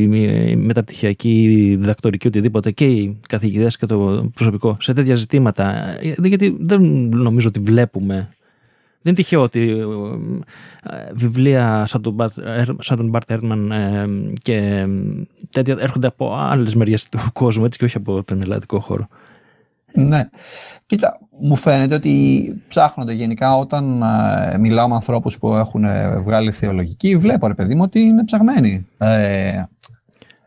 Speaker 1: οι μεταπτυχιακοί, οι διδακτορικοί, οτιδήποτε και οι καθηγητές και το προσωπικό σε τέτοια ζητήματα. Ε, Γιατί δεν νομίζω ότι βλέπουμε. Δεν είναι τυχαίο ότι ε, βιβλία σαν τον, Μπαρτ- ε, σαν τον Μπαρτ Έρμαν ε, και ε, τέτοια έρχονται από άλλες μεριές του κόσμου έτσι και όχι από τον ελλαδικό χώρο.
Speaker 2: Ναι. Κοίτα, μου φαίνεται ότι ψάχνονται γενικά όταν ε, μιλάω με ανθρώπους που έχουν ε, βγάλει θεολογική, βλέπω ρε παιδί μου ότι είναι ψαγμένοι. Ε,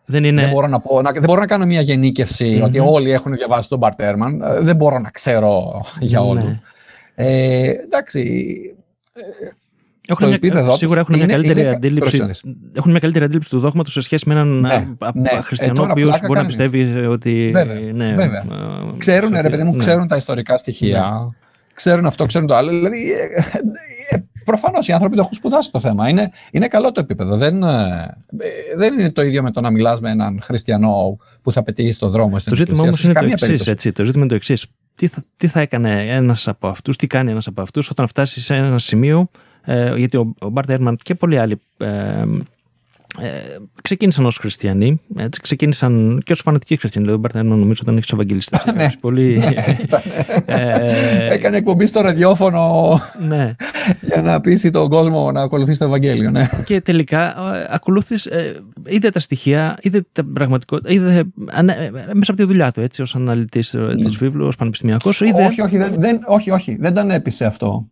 Speaker 1: Δεν είναι.
Speaker 2: δεν, μπορώ να πω, να, δεν μπορώ να κάνω μια γενίκευση
Speaker 1: Μμμ.
Speaker 2: ότι όλοι έχουν διαβάσει τον Μπαρτέρμαν. Ε, δεν μπορώ να ξέρω για
Speaker 1: Ναι.
Speaker 2: όλους. Ε, εντάξει,
Speaker 1: Έχουν
Speaker 2: το
Speaker 1: μια-
Speaker 2: επίπεδο τους
Speaker 1: σίγουρα έχουν μια
Speaker 2: είναι-
Speaker 1: καλύτερη
Speaker 2: είναι-
Speaker 1: αντίληψη.
Speaker 2: πρόσεξε
Speaker 1: Έχουν μια καλύτερη αντίληψη του δόγματος σε σχέση με έναν
Speaker 2: Ναι,
Speaker 1: α, α-
Speaker 2: ναι.
Speaker 1: α-
Speaker 2: Ε,
Speaker 1: χριστιανό
Speaker 2: τώρα
Speaker 1: ο οποίος
Speaker 2: πλάκα
Speaker 1: μπορεί να
Speaker 2: κάνεις.
Speaker 1: πιστεύει ότι.
Speaker 2: Βέβαια,
Speaker 1: ναι,
Speaker 2: βέβαια.
Speaker 1: ε,
Speaker 2: Ξέρουν,
Speaker 1: ότι-
Speaker 2: ρε παιδί μου,
Speaker 1: ναι.
Speaker 2: ξέρουν τα ιστορικά στοιχεία. Ξέρουν αυτό, ξέρουν το άλλο. Δηλαδή, ε, ε, προφανώς οι άνθρωποι το έχουν σπουδάσει το θέμα. Είναι, είναι καλό το επίπεδο. Δεν, ε, ε, δεν είναι το ίδιο με το να μιλάς με έναν χριστιανό που θα πετύχεις στον δρόμο στην
Speaker 1: Το ζήτημα
Speaker 2: εκκλησία.
Speaker 1: όμως
Speaker 2: Σε
Speaker 1: είναι το
Speaker 2: καμία
Speaker 1: εξής.
Speaker 2: περίπτωση.
Speaker 1: έτσι. Το ζήτημα είναι το εξής. Τι θα, τι θα έκανε ένας από αυτούς, τι κάνει ένας από αυτούς όταν φτάσει σε ένα σημείο. Ε, γιατί ο, ο Μπάρτ Έρμαν και πολλοί άλλοι ε, ε, ξεκίνησαν ως χριστιανοί. Έτσι, ξεκίνησαν και ως φανατικοί χριστιανοί. Δηλαδή, ο Μπάρτ Έρμαν νομίζω ήταν έχεις ευαγγελιστές.
Speaker 2: Ναι.
Speaker 1: πολύ. ε,
Speaker 2: Έκανε εκπομπή στο ραδιόφωνο
Speaker 1: ναι.
Speaker 2: για να πείσει τον κόσμο να ακολουθήσει το Ευαγγέλιο. Ναι.
Speaker 1: Και τελικά ε, ακολούθης, ε, είδε τα στοιχεία, είδε τα πραγματικότητα, είδε ανα- ε, μέσα από τη δουλειά του, έτσι, ως αναλυτής ε, της βίβλου, ως πανεπιστημιακός, είδε...
Speaker 2: Ναι. Όχι, όχι, δεν, δεν, όχι, όχι, δεν τον έπεισε αυτό.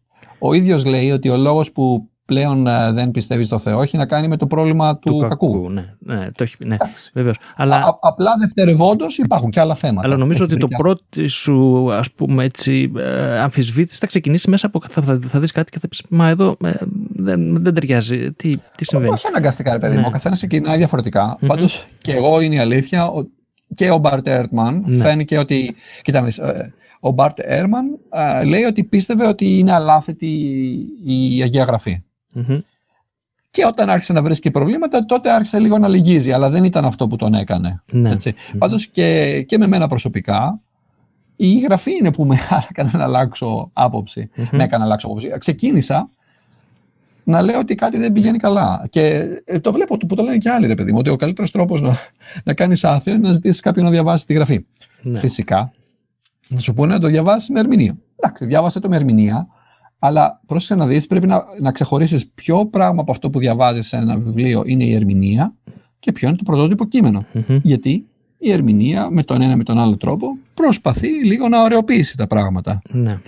Speaker 2: Ο ίδιος λέει ότι ο λόγος που πλέον ε, δεν πιστεύει στο Θεό έχει να κάνει με το πρόβλημα του, κακού.
Speaker 1: Ναι, ναι, το έχει, ναι
Speaker 2: Εντάξει.
Speaker 1: βεβαίως. Αλλά,
Speaker 2: Α, απλά δευτερευόντως υπάρχουν και άλλα θέματα.
Speaker 1: αλλά νομίζω
Speaker 2: Έχει
Speaker 1: ότι το
Speaker 2: βρει και
Speaker 1: πρώτο σου, ας πούμε έτσι, ε, αμφισβήτηση θα ξεκινήσει μέσα από... Θα, θα, θα δεις κάτι και θα πεις, μα εδώ ε, δεν, δεν ταιριάζει. Τι, τι συμβαίνει.
Speaker 2: Όχι αναγκαστικά, ρε παιδί
Speaker 1: Ναι.
Speaker 2: μου. Ο καθένας ξεκινάει διαφορετικά.
Speaker 1: Μμμ.
Speaker 2: Πάντως και εγώ είναι η αλήθεια ο- και ο Μπαρτ Έρτμαν
Speaker 1: Ναι.
Speaker 2: φαίνηκε ότι. Κοίτα, να δεις, ε, ο Μπαρτ Έρμαν ε, λέει ότι πίστευε ότι είναι αλάθητη η Αγία Γραφή.
Speaker 1: Μμμ.
Speaker 2: Και όταν άρχισε να βρίσκει προβλήματα, τότε άρχισε λίγο να λυγίζει, αλλά δεν ήταν αυτό που τον έκανε.
Speaker 1: Ναι.
Speaker 2: Έτσι. Πάντως και, και με μένα προσωπικά, η γραφή είναι που με (laughs) έκανε να αλλάξω άποψη.
Speaker 1: Μμμ.
Speaker 2: Με έκανε να αλλάξω άποψη. Ξεκίνησα να λέω ότι κάτι δεν πηγαίνει καλά. Και ε, το βλέπω που το λένε και άλλοι, ρε παιδί μου, ότι ο καλύτερος τρόπος να, να κάνεις άθεο είναι να ζητήσεις κάποιον να διαβάσει τη γραφή.
Speaker 1: Ναι.
Speaker 2: Φυσικά, θα σου πούνε να το διαβάσεις με ερμηνεία. Εντάξει, διάβασε το με ερμηνεία, αλλά πρόσεχε να δεις, πρέπει να, να ξεχωρίσεις ποιο πράγμα από αυτό που διαβάζεις σε ένα βιβλίο είναι η ερμηνεία και ποιο είναι το πρωτότυπο κείμενο.
Speaker 1: Μμμ.
Speaker 2: Γιατί η ερμηνεία με τον ένα με τον άλλο τρόπο προσπαθεί λίγο να ωρεοποιήσει τα πράγματα.
Speaker 1: Ναι.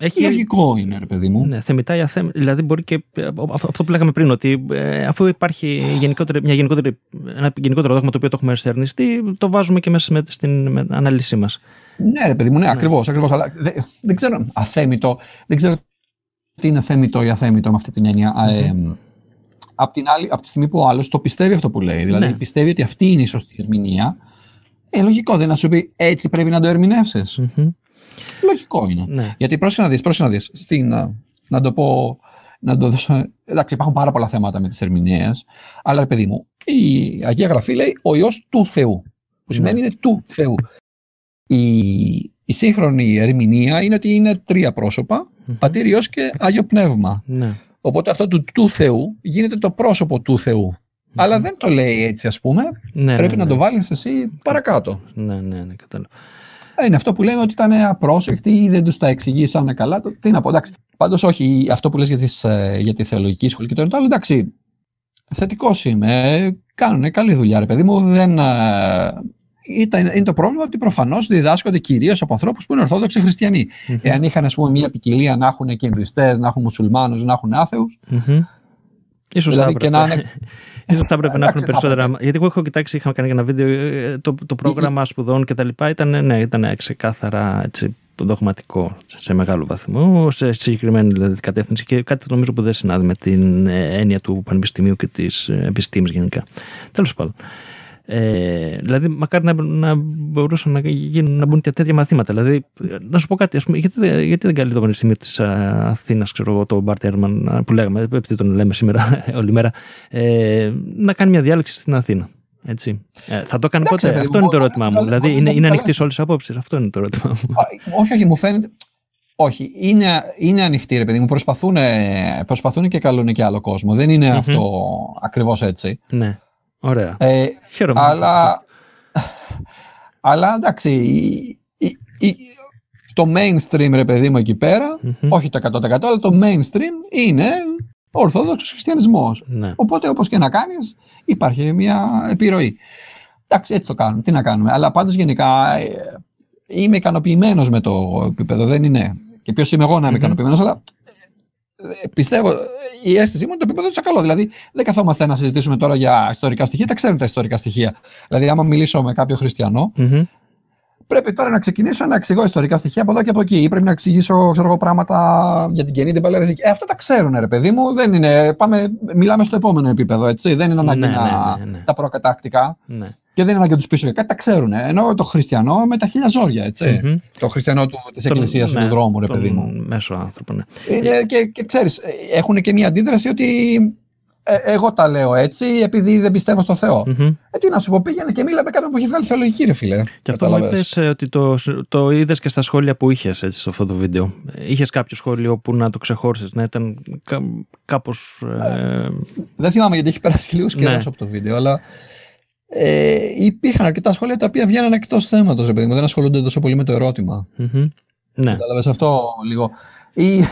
Speaker 1: Έχει,
Speaker 2: Λογικό είναι, ρε παιδί μου.
Speaker 1: Ναι, θεμητά ή αθέμητα. Δηλαδή, μπορεί και ε, αυτό αυτό που λέγαμε πριν, ότι ε, αφού υπάρχει γενικότερη, μια γενικότερη, ένα γενικότερο δόγμα το οποίο το έχουμε εστερνιστεί, το βάζουμε και μέσα με, στην με, ανάλυση μας.
Speaker 2: Ναι, ρε παιδί μου, ναι, ακριβώς, ακριβώς. Αλλά δεν, δεν ξέρω, αθέμητο, δεν ξέρω τι είναι θέμητο ή αθέμητο με αυτή την έννοια. Ε, απ' την άλλη, από τη στιγμή που ο άλλος το πιστεύει αυτό που λέει, δηλαδή
Speaker 1: Ναι.
Speaker 2: πιστεύει ότι αυτή είναι η σωστή ερμηνεία, ε, λογικό δεν είναι να σου πει έτσι πρέπει να το ερμηνεύσεις. Λογικό είναι.
Speaker 1: Ναι.
Speaker 2: Γιατί πρόσεχε να δεις, πρόσεχε να δεις, στην, α, να το πω, να το δώσω, εντάξει υπάρχουν πάρα πολλά θέματα με τις ερμηνείες, αλλά ρε παιδί μου, η Αγία Γραφή λέει ο Υιός του Θεού, που σημαίνει είναι του Θεού. Η, η σύγχρονη ερμηνεία είναι ότι είναι τρία πρόσωπα,
Speaker 1: Μμμ.
Speaker 2: Πατήρ, Υιός και Άγιο Πνεύμα.
Speaker 1: Ναι.
Speaker 2: Οπότε αυτό του, του Θεού γίνεται το πρόσωπο του Θεού. Αλλά δεν το λέει έτσι ας πούμε,
Speaker 1: Ναι,
Speaker 2: πρέπει
Speaker 1: ναι,
Speaker 2: να
Speaker 1: ναι.
Speaker 2: το βάλεις εσύ παρακάτω.
Speaker 1: Ναι, ναι, ναι, κατάλαβα.
Speaker 2: Ε, Είναι αυτό που λέμε ότι ήταν απρόσεκτοι ή δεν τους τα εξηγήσανε καλά. Το- Τι να πω, εντάξει. Πάντως, όχι, αυτό που λες για, τις, ε, για τη θεολογική σχολή και το ένα το άλλο, εντάξει. Θετικός είμαι. Κάνουν καλή δουλειά, ρε παιδί μου. Δεν, ε, ήταν, είναι το πρόβλημα ότι προφανώς διδάσκονται κυρίως από ανθρώπους που είναι Ορθόδοξοι Χριστιανοί.
Speaker 1: Μμμ.
Speaker 2: Εάν είχαν, ας πούμε, μια ποικιλία να έχουν και Ινδουιστέ, να έχουν Μουσουλμάνους, να έχουν Άθεους.
Speaker 1: Μμμ. Ίσως
Speaker 2: Δηλαδή
Speaker 1: θα
Speaker 2: και
Speaker 1: έπρεπε.
Speaker 2: να είναι. (laughs)
Speaker 1: Ίσως θα έπρεπε να έχουν
Speaker 2: Εντάξει, θα
Speaker 1: περισσότερα. Γιατί εγώ έχω κοιτάξει, είχαμε κάνει ένα βίντεο. ε, Το, το πρόγραμμα σπουδών και τα λοιπά ήταν, ναι, ήταν ξεκάθαρα έτσι, δογματικό σε μεγάλο βαθμό, σε συγκεκριμένη δηλαδή, κατεύθυνση και κάτι νομίζω που δεν συνάδει με την ε, έννοια του πανεπιστημίου και της επιστήμης γενικά. Τέλος πάντων. Ε, δηλαδή, μακάρι να, να μπορούσαν να, γίνουν, να μπουν και τέτοια μαθήματα. Δηλαδή, να σου πω κάτι, ας πούμε, γιατί, γιατί δεν καλεί το Πανεπιστήμιο της Αθήνας, ξέρω εγώ, τον Μπαρτ Έρμαν, που λέγαμε, επειδή τον λέμε σήμερα (laughs) όλη μέρα, ε, να κάνει μια διάλεξη στην Αθήνα. Έτσι. Ε, θα το κάνει ποτέ. Αυτό είναι το ερώτημά μου. Δηλαδή, είναι, είναι ανοιχτής σε όλες τι απόψεις. Αυτό είναι το ερώτημά μου.
Speaker 2: Όχι, όχι, μου φαίνεται. Όχι, είναι, είναι ανοιχτή, ρε παιδί μου. Προσπαθούν, προσπαθούν και καλούν και άλλο κόσμο. Δεν είναι mm-hmm. αυτό ακριβώς έτσι.
Speaker 1: Ναι. Ωραία. Ε, Χαίρομαι.
Speaker 2: Αλλά, (laughs) αλλά εντάξει, η, η, το mainstream, ρε παιδί μου, εκεί πέρα, mm-hmm. όχι το 100% αλλά το mainstream είναι ορθόδοξος χριστιανισμός. Ναι. Οπότε, όπως και να κάνεις, υπάρχει μια επιρροή. Εντάξει, έτσι το κάνουμε. Τι να κάνουμε. Αλλά πάντως γενικά ε, είμαι ικανοποιημένος με το επίπεδο. Δεν είναι. Και ποιος είμαι εγώ να είμαι mm-hmm. ικανοποιημένος, αλλά ε, πιστεύω, η αίσθησή μου είναι το επίπεδο του καλό. Δηλαδή, δεν καθόμαστε να συζητήσουμε τώρα για ιστορικά στοιχεία, τα ξέρουν τα ιστορικά στοιχεία. Δηλαδή, άμα μιλήσω με κάποιο χριστιανό, mm-hmm. πρέπει τώρα να ξεκινήσω να εξηγώ ιστορικά στοιχεία από εδώ και από εκεί. Ή πρέπει να εξηγήσω ξέρω εγώ, πράγματα για την καινή την παλαιή ε, αυτά τα ξέρουν, ρε παιδί μου. Δεν είναι, πάμε, μιλάμε στο επόμενο επίπεδο. Έτσι. Δεν είναι ανάγκη ναι, να ναι, ναι, ναι, τα προκατάκτικα. Ναι. Και δεν είναι ανάγκη να τους πείσω για κάτι, τα ξέρουν. Ενώ το χριστιανό με τα χίλια ζόρια, έτσι. Mm-hmm. Το χριστιανό του, της εκκλησίας ναι, του δρόμου, ρε παιδί μου.
Speaker 1: Μέσο άνθρωπο, ναι.
Speaker 2: Είναι, και, και ξέρεις, έχουν και μια αντίδραση ότι ε, εγώ τα λέω έτσι επειδή δεν πιστεύω στο Θεό. Mm-hmm. Ε, τι να σου πω, πήγαινε και μίλα με κάποιον που έχει βγάλει θεολογική, ρε φίλε.
Speaker 1: Και αυτό μου είπες ε, ότι το, το είδες και στα σχόλια που είχες σε αυτό το βίντεο. Είχες κάποιο σχόλιο που να το ξεχώρισες, να ήταν κά, κάπως. Ε...
Speaker 2: Δεν θυμάμαι γιατί έχει περάσει λίγο καιρός ναι. από το βίντεο, αλλά ε, υπήρχαν αρκετά σχόλια τα οποία βγαίνουν εκτός θέματος, επειδή δεν ασχολούνται τόσο πολύ με το ερώτημα.
Speaker 1: Mm-hmm. Ναι.
Speaker 2: Κατάλαβες αυτό λίγο. Ή, (laughs)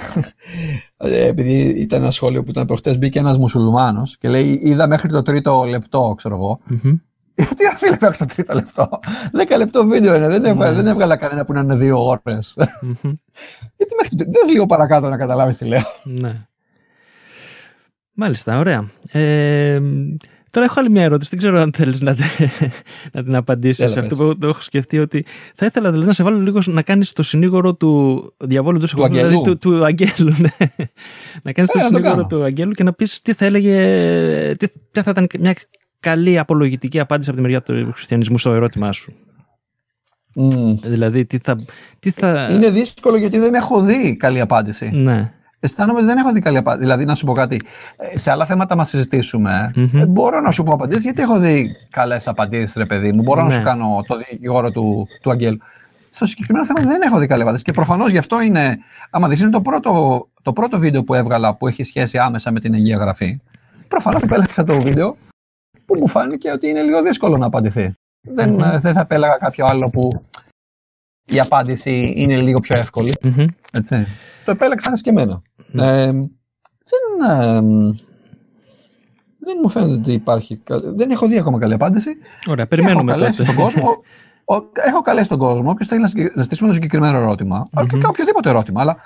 Speaker 2: ε, επειδή ήταν ένα σχόλιο που ήταν προχτές, μπήκε ένας μουσουλμάνος και λέει: Είδα μέχρι το τρίτο λεπτό, ξέρω εγώ. Mm-hmm. (laughs) Τι αφήνει μέχρι το τρίτο λεπτό; Δέκα λεπτό βίντεο είναι. Δεν, έβγαλα, ναι. δεν έβγαλα κανένα που να είναι δύο ώρες. Mm-hmm. (laughs) Γιατί μέχρι το τρίτο. λίγο παρακάτω να καταλάβεις τι λέω.
Speaker 1: Ναι. Μάλιστα, ωραία. Ε, Τώρα έχω άλλη μια ερώτηση. Δεν ξέρω αν θέλεις να, να την απαντήσεις σε αυτό που το έχω σκεφτεί. Ότι θα ήθελα δηλαδή, να σε βάλω λίγο να κάνεις το συνήγορο του διαβόλου του,
Speaker 2: του,
Speaker 1: δηλαδή, του, του Αγγέλου. Ναι. να κάνεις το συνήγορο του Αγγέλου και να πεις τι θα έλεγε. Τι, τι θα ήταν μια καλή απολογητική απάντηση από τη μεριά του χριστιανισμού στο ερώτημά σου. Mm. Δηλαδή, τι θα, τι θα.
Speaker 2: Είναι δύσκολο γιατί δεν έχω δει καλή απάντηση.
Speaker 1: Ναι
Speaker 2: αισθάνομαι ότι δεν έχω δει καλή απάντηση. Δηλαδή, να σου πω κάτι. Ε, σε άλλα θέματα μας συζητήσουμε, mm-hmm. μπορώ να σου πω απαντήσεις γιατί έχω δει καλές απαντήσεις, ρε παιδί μου. Μπορώ ναι. να σου κάνω το δικηγόρο του, του Αγγέλου. Στο συγκεκριμένο θέμα δεν έχω δει καλή απάντηση. Και προφανώς γι' αυτό είναι. Άμα δεις, είναι το πρώτο, το πρώτο βίντεο που έβγαλα που έχει σχέση άμεσα με την Αγία Γραφή. Προφανώς επέλεξα το βίντεο που μου φάνηκε ότι είναι λίγο δύσκολο να απαντηθεί. Mm-hmm. Δεν, δεν θα επέλεγα κάποιο άλλο που η απάντηση είναι λίγο πιο εύκολη. Mm-hmm. Έτσι. Το επέλεξα και εμένα. Ναι. Ε, δεν, ε, δεν μου φαίνεται ότι υπάρχει. Δεν έχω δει ακόμα καλή απάντηση.
Speaker 1: Ωραία, περιμένουμε έχω καλέσει
Speaker 2: τον κόσμο. έχω καλέσει τον κόσμο, όποιο θέλει να ζητήσουμε ένα συγκεκριμένο ερώτημα, mm-hmm. και οποιοδήποτε ερώτημα, αλλά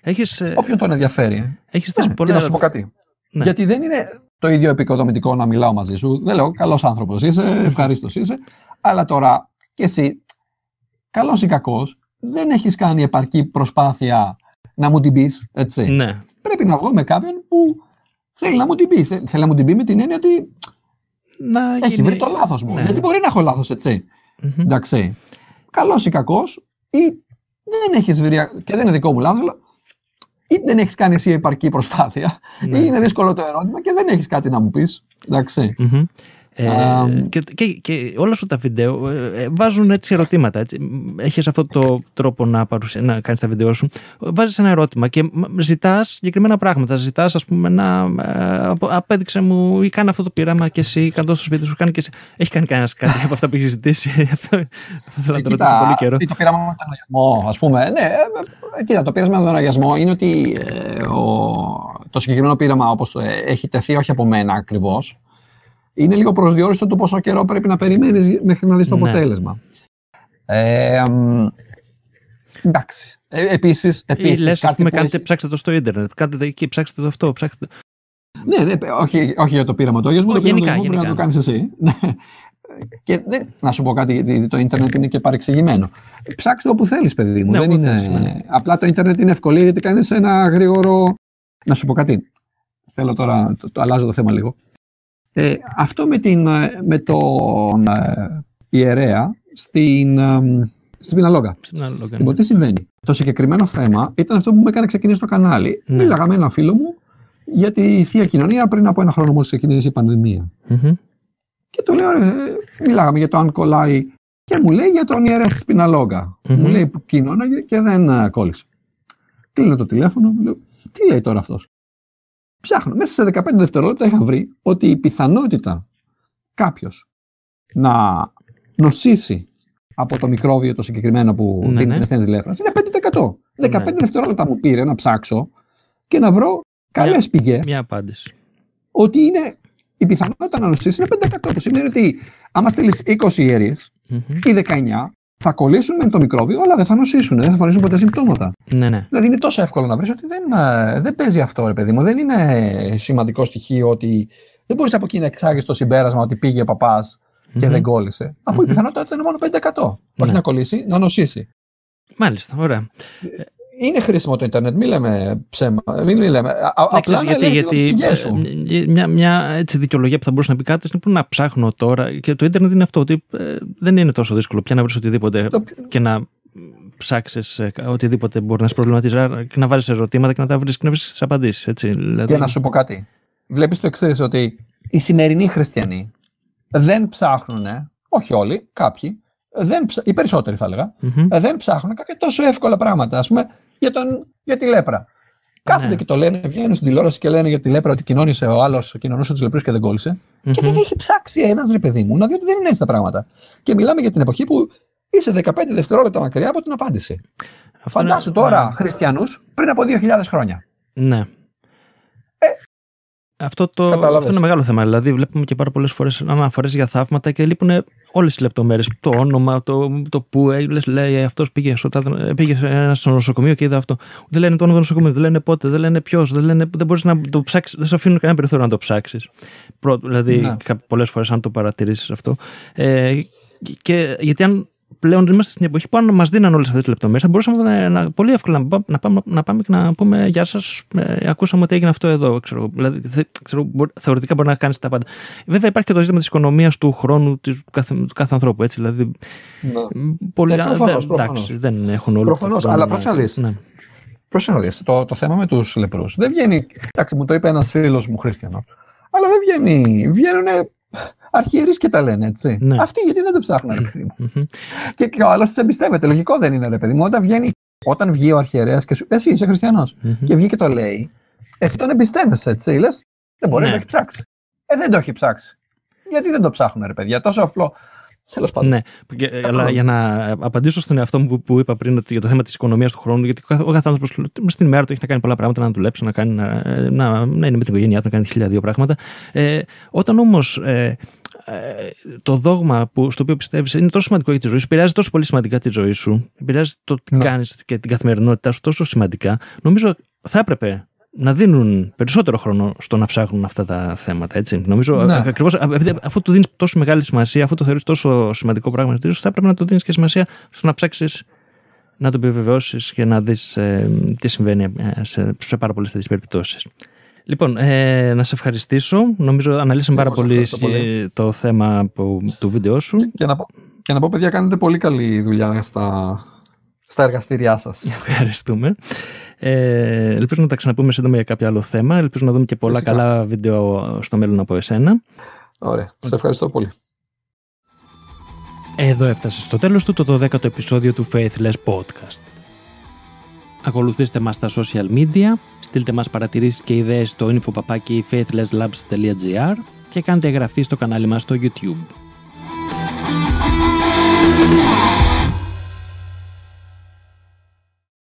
Speaker 1: έχεις, ε,
Speaker 2: όποιον τον ενδιαφέρει.
Speaker 1: Έχεις ναι,
Speaker 2: πολλά... Και να σου πω κάτι. Ναι. Γιατί δεν είναι το ίδιο επικοδομητικό να μιλάω μαζί σου. Δεν λέω καλός άνθρωπος είσαι, ευχαρίστως είσαι. Αλλά τώρα και εσύ, καλός ή κακός, δεν έχεις κάνει επαρκή προσπάθεια να μου την πεις, έτσι.
Speaker 1: Ναι.
Speaker 2: Πρέπει να βγω με κάποιον που θέλει να μου την πει. Θέλει να μου την πει με την έννοια ότι να έχει βρει το λάθος μου. Ναι. Γιατί μπορεί να έχω λάθος, έτσι. Mm-hmm. Εντάξει. Καλός ή κακός, ή δεν έχεις βρει. και δεν είναι δικό μου λάθος, αλλά ή δεν έχεις κάνει εσύ επαρκή προσπάθεια, ναι. ή είναι δύσκολο το ερώτημα και δεν έχεις κάτι να μου πεις. Εντάξει.
Speaker 1: Mm-hmm. Ε, και, και, και, όλα αυτά τα βίντεο ε, ε, βάζουν έτσι ερωτήματα. Έτσι. Έχεις αυτό το τρόπο να, παρουσια... να κάνεις τα βίντεο σου. Βάζεις ένα ερώτημα και ζητάς συγκεκριμένα πράγματα. Ζητάς ας πούμε να απέδειξε μου ή κάνει αυτό το πείραμα και εσύ κάνει το στο σπίτι σου. Κάνει και εσύ. Έχει κάνει κανένας κάτι από αυτά που έχεις ζητήσει. (laughs) αυτό θέλω να το ρωτήσω πολύ καιρό.
Speaker 2: Το πείραμα με τον αγιασμό ας πούμε. Ναι, κοίτα, το πείραμα με τον αγιασμό είναι ότι ο, το συγκεκριμένο πείραμα όπως το έχει τεθεί όχι από μένα ακριβώς είναι λίγο προσδιορίστο το πόσο καιρό πρέπει να περιμένεις μέχρι να δεις το ναι. αποτέλεσμα. Ε, εντάξει. Ε, επίσης, επίσης,
Speaker 1: Ή λες, ας πούμε, κάντε, έχει... ψάξτε το στο ίντερνετ, κάντε εκεί, ψάξτε το αυτό, ψάξτε
Speaker 2: Ναι, ναι, όχι, όχι για το πείραμα το μου, το γενικά, πείραμα πρέπει να το κάνεις εσύ. Ναι. Και δεν, να σου πω κάτι, το ίντερνετ είναι και παρεξηγημένο. Ψάξτε όπου θέλεις, παιδί μου. Ναι, δεν είναι... Θέλεις, ναι. Απλά το ίντερνετ είναι ευκολία γιατί κάνεις ένα γρήγορο... Να σου πω κάτι. Θέλω τώρα, το, το αλλάζω το θέμα λίγο Ε, αυτό με, την, ε, με τον ε, ιερέα στην, ε, στην Πιναλόγκα.
Speaker 1: Στην ανάλογα.
Speaker 2: Λοιπόν, τι συμβαίνει; Το συγκεκριμένο θέμα ήταν αυτό που με έκανε ξεκινήσει το κανάλι.
Speaker 1: Ναι.
Speaker 2: Μίλαγα με έναν φίλο μου για τη Θεία Κοινωνία πριν από ένα χρόνο μόλις ξεκίνησε η πανδημία.
Speaker 1: Μμμ.
Speaker 2: Και του λέω, ρε, μιλάγαμε για το αν κολλάει. Και μου λέει για τον ιερέα της Πιναλόγκα.
Speaker 1: Μμμ.
Speaker 2: Μου λέει που κοινώναγε και δεν ε, κόλλησε. Κλείνω το τηλέφωνο, μου λέω, τι λέει τώρα αυτός; Ψάχνω. Μέσα σε 15 δευτερόλεπτα είχα βρει ότι η πιθανότητα κάποιος να νοσήσει από το μικρόβιο το συγκεκριμένο που
Speaker 1: Ναι,
Speaker 2: δίνει
Speaker 1: ναι.
Speaker 2: την ασθένεια της λέπρα είναι 5%. 15
Speaker 1: Ναι.
Speaker 2: δευτερόλεπτα μου πήρε να ψάξω και να βρω καλές πηγές
Speaker 1: Μια απάντηση.
Speaker 2: ότι είναι η πιθανότητα να νοσήσει είναι 5%. Που σημαίνει ότι άμα στείλεις 20 ιερείς
Speaker 1: Μμμ.
Speaker 2: ή 19, θα κολλήσουν με το μικρόβιο, αλλά δεν θα νοσήσουν, δεν θα εμφανίσουν ποτέ συμπτώματα.
Speaker 1: Ναι, ναι.
Speaker 2: Δηλαδή είναι τόσο εύκολο να βρεις ότι δεν, ε, δεν παίζει αυτό, ρε παιδί μου. Δεν είναι σημαντικό στοιχείο ότι δεν μπορείς από εκεί να εξάγεις το συμπέρασμα ότι πήγε ο παπάς και
Speaker 1: Μμμ.
Speaker 2: δεν κόλλησε. Αφού η
Speaker 1: Μμμ.
Speaker 2: πιθανότητα είναι μόνο 5%.
Speaker 1: Ναι.
Speaker 2: Όχι να κολλήσει, να νοσήσει.
Speaker 1: Μάλιστα, ωραία.
Speaker 2: Είναι χρήσιμο το Ιντερνετ, μην λέμε ψέμα. Μην λέμε. α- α-
Speaker 1: Ναι,
Speaker 2: απλά
Speaker 1: ξέρεις,
Speaker 2: να
Speaker 1: γιατί,
Speaker 2: ελέγχεις λίγο
Speaker 1: γιατί
Speaker 2: τις πηγές σου.
Speaker 1: ε, μια, μια έτσι δικαιολογία που θα μπορούσε να πει κάτι είναι που να ψάχνω τώρα. Και το ίντερνετ είναι αυτό, ότι ε, δεν είναι τόσο δύσκολο πια να βρεις οτιδήποτε
Speaker 2: Το-
Speaker 1: και να ψάξεις οτιδήποτε μπορεί να σε προβληματίζει άρα και να βάλει ερωτήματα και να τα βρεις και να βρεις τις απαντήσεις. Δηλαδή,
Speaker 2: Και να σου πω κάτι. Βλέπεις το εξής, ότι οι σημερινοί χριστιανοί δεν ψάχνουν, όχι όλοι, κάποιοι, δεν ψα... οι περισσότεροι θα έλεγα,
Speaker 1: Μμμ.
Speaker 2: ε, δεν ψάχνουν κάποια τόσο εύκολα πράγματα, ας πούμε, για, τον... για τη λέπρα. Κάθονται
Speaker 1: Ναι.
Speaker 2: και το λένε, βγαίνουν στην τηλεόραση και λένε για τη λέπρα ότι κοινώνησε ο άλλος, κοινωνούσε τους λεπρούς και δεν κόλλησε. Και δεν
Speaker 1: Μμμ.
Speaker 2: έχει ψάξει ένας ρε παιδί μου να δει ότι δεν είναι έτσι τα πράγματα. Και μιλάμε για την εποχή που είσαι 15 δευτερόλεπτα μακριά από την απάντηση.
Speaker 1: Αυτό είναι-
Speaker 2: Φαντάσου τώρα χριστιανούς πριν από 2.000 χρόνια.
Speaker 1: Ναι. Αυτό, το,
Speaker 2: Κατάλαβες.
Speaker 1: αυτό είναι μεγάλο θέμα. Δηλαδή, βλέπουμε και πάρα πολλές φορές αναφορές για θαύματα και λείπουν όλες οι λεπτομέρειες. Το όνομα, το, το που ε, λες, λέει αυτός πήγε, στο, τάδε- ε, πήγε σε ένα στο νοσοκομείο και είδα αυτό. Δεν λένε το όνομα του νοσοκομείου, δεν λένε πότε, δεν λένε ποιος, δεν, λένε, δεν μπορείς να το ψάξεις, δεν σου αφήνουν κανένα περιθώριο να το ψάξεις. Δηλαδή,
Speaker 2: Ναι.
Speaker 1: πολλές φορές, αν το παρατηρήσεις αυτό. Ε, και γιατί αν πλέον είμαστε στην εποχή που αν μας δίναν όλες αυτές τις λεπτομέρειες, θα μπορούσαμε να, να- πολύ εύκολα να, πά- να, πάμε, να πάμε και να πούμε Γεια σας, ε, ακούσαμε ότι έγινε αυτό εδώ. Ξέρω, εγώ. δηλαδή, θε- ξέρω, μπορεί- θεωρητικά μπορεί να κάνεις τα πάντα. Βέβαια, υπάρχει και το ζήτημα της οικονομίας του χρόνου της- του κάθε, του κάθε ανθρώπου. Έτσι, δηλαδή, μ, πολλοί
Speaker 2: Ε, προφανώς,
Speaker 1: δεν,
Speaker 2: προφανώς.
Speaker 1: εντάξει, δεν έχουν όλο
Speaker 2: Προφανώς,
Speaker 1: το χρόνο
Speaker 2: αλλά
Speaker 1: να-
Speaker 2: πρόσεχε να δεις.
Speaker 1: Ναι.
Speaker 2: Πρόσεχε να δεις, το, το θέμα με τους λεπρούς δεν βγαίνει. Εντάξει, μου το είπε ένας φίλος μου χριστιανό. Αλλά δεν βγαίνει. Βγαίνουν αρχιερείς και τα λένε, έτσι.
Speaker 1: Ναι.
Speaker 2: Αυτοί γιατί δεν το ψάχνουν, ρε παιδί μου.
Speaker 1: Μμμ.
Speaker 2: και, και ο άλλος τους εμπιστεύεται. Λογικό δεν είναι, ρε παιδί μου. Όταν, βγαίνει, όταν βγει ο αρχιερέας και σου. Εσύ είσαι χριστιανός.
Speaker 1: Μμμ.
Speaker 2: Και βγει και το λέει. Εσύ τον εμπιστεύεσαι, έτσι. Λες, δεν μπορεί
Speaker 1: Ναι.
Speaker 2: να το έχει ψάξει. Ε, δεν το έχει ψάξει. Γιατί δεν το ψάχνουν, ρε παιδιά. Τόσο απλό. Τέλος πάντων.
Speaker 1: Ναι, και, αλλά για να απαντήσω στον εαυτό μου που, που είπα πριν ότι για το θέμα της οικονομίας του χρόνου, γιατί ο κάθε, ο κάθε άνθρωπο στην ημέρα του έχει να κάνει πολλά πράγματα, να δουλέψει, να, κάνει, να, να, να είναι με την οικογένειά του, να κάνει χίλια δύο πράγματα. Ε, όταν όμως ε, ε, το δόγμα που, στο οποίο πιστεύεις είναι τόσο σημαντικό για τη ζωή σου, επηρεάζει τόσο πολύ σημαντικά τη ζωή σου, επηρεάζει το τι
Speaker 2: Ναι.
Speaker 1: κάνεις και την καθημερινότητά σου τόσο σημαντικά, νομίζω θα έπρεπε να δίνουν περισσότερο χρόνο στο να ψάχνουν αυτά τα θέματα. Έτσι. Νομίζω
Speaker 2: Ναι.
Speaker 1: ακριβώς, α- επειδή αφού του δίνεις τόσο μεγάλη σημασία, αφού το θεωρείς τόσο σημαντικό πράγμα στη ζωή σου, θα έπρεπε να το δίνεις και σημασία στο να ψάξεις να το επιβεβαιώσεις και να δεις τι συμβαίνει ε, σε, σε πάρα πολλές τέτοιες περιπτώσεις. Λοιπόν, ε, να σε ευχαριστήσω. Νομίζω αναλύσαμε πάρα
Speaker 2: Εγώ σε
Speaker 1: πολύ,
Speaker 2: ευχαριστώ πολύ.
Speaker 1: ε, το θέμα που, του βίντεο σου.
Speaker 2: Και να, πω, και να πω, παιδιά, κάνετε πολύ καλή δουλειά στα, στα εργαστήριά σας. (laughs)
Speaker 1: Ευχαριστούμε. Ε, ελπίζω να τα ξαναπούμε σύντομα για κάποιο άλλο θέμα. Ελπίζω να δούμε και πολλά
Speaker 2: Φυσικά.
Speaker 1: καλά βίντεο στο μέλλον από εσένα.
Speaker 2: Ωραία. Σε ευχαριστώ πολύ.
Speaker 1: Εδώ έφτασε στο τέλος του το 12ο επεισόδιο του Faithless Podcast. Ακολουθήστε μας στα social media, στείλτε μας παρατηρήσεις και ιδέες στο infopapaki faithlesslabs.gr και κάντε εγγραφή στο κανάλι μας στο YouTube.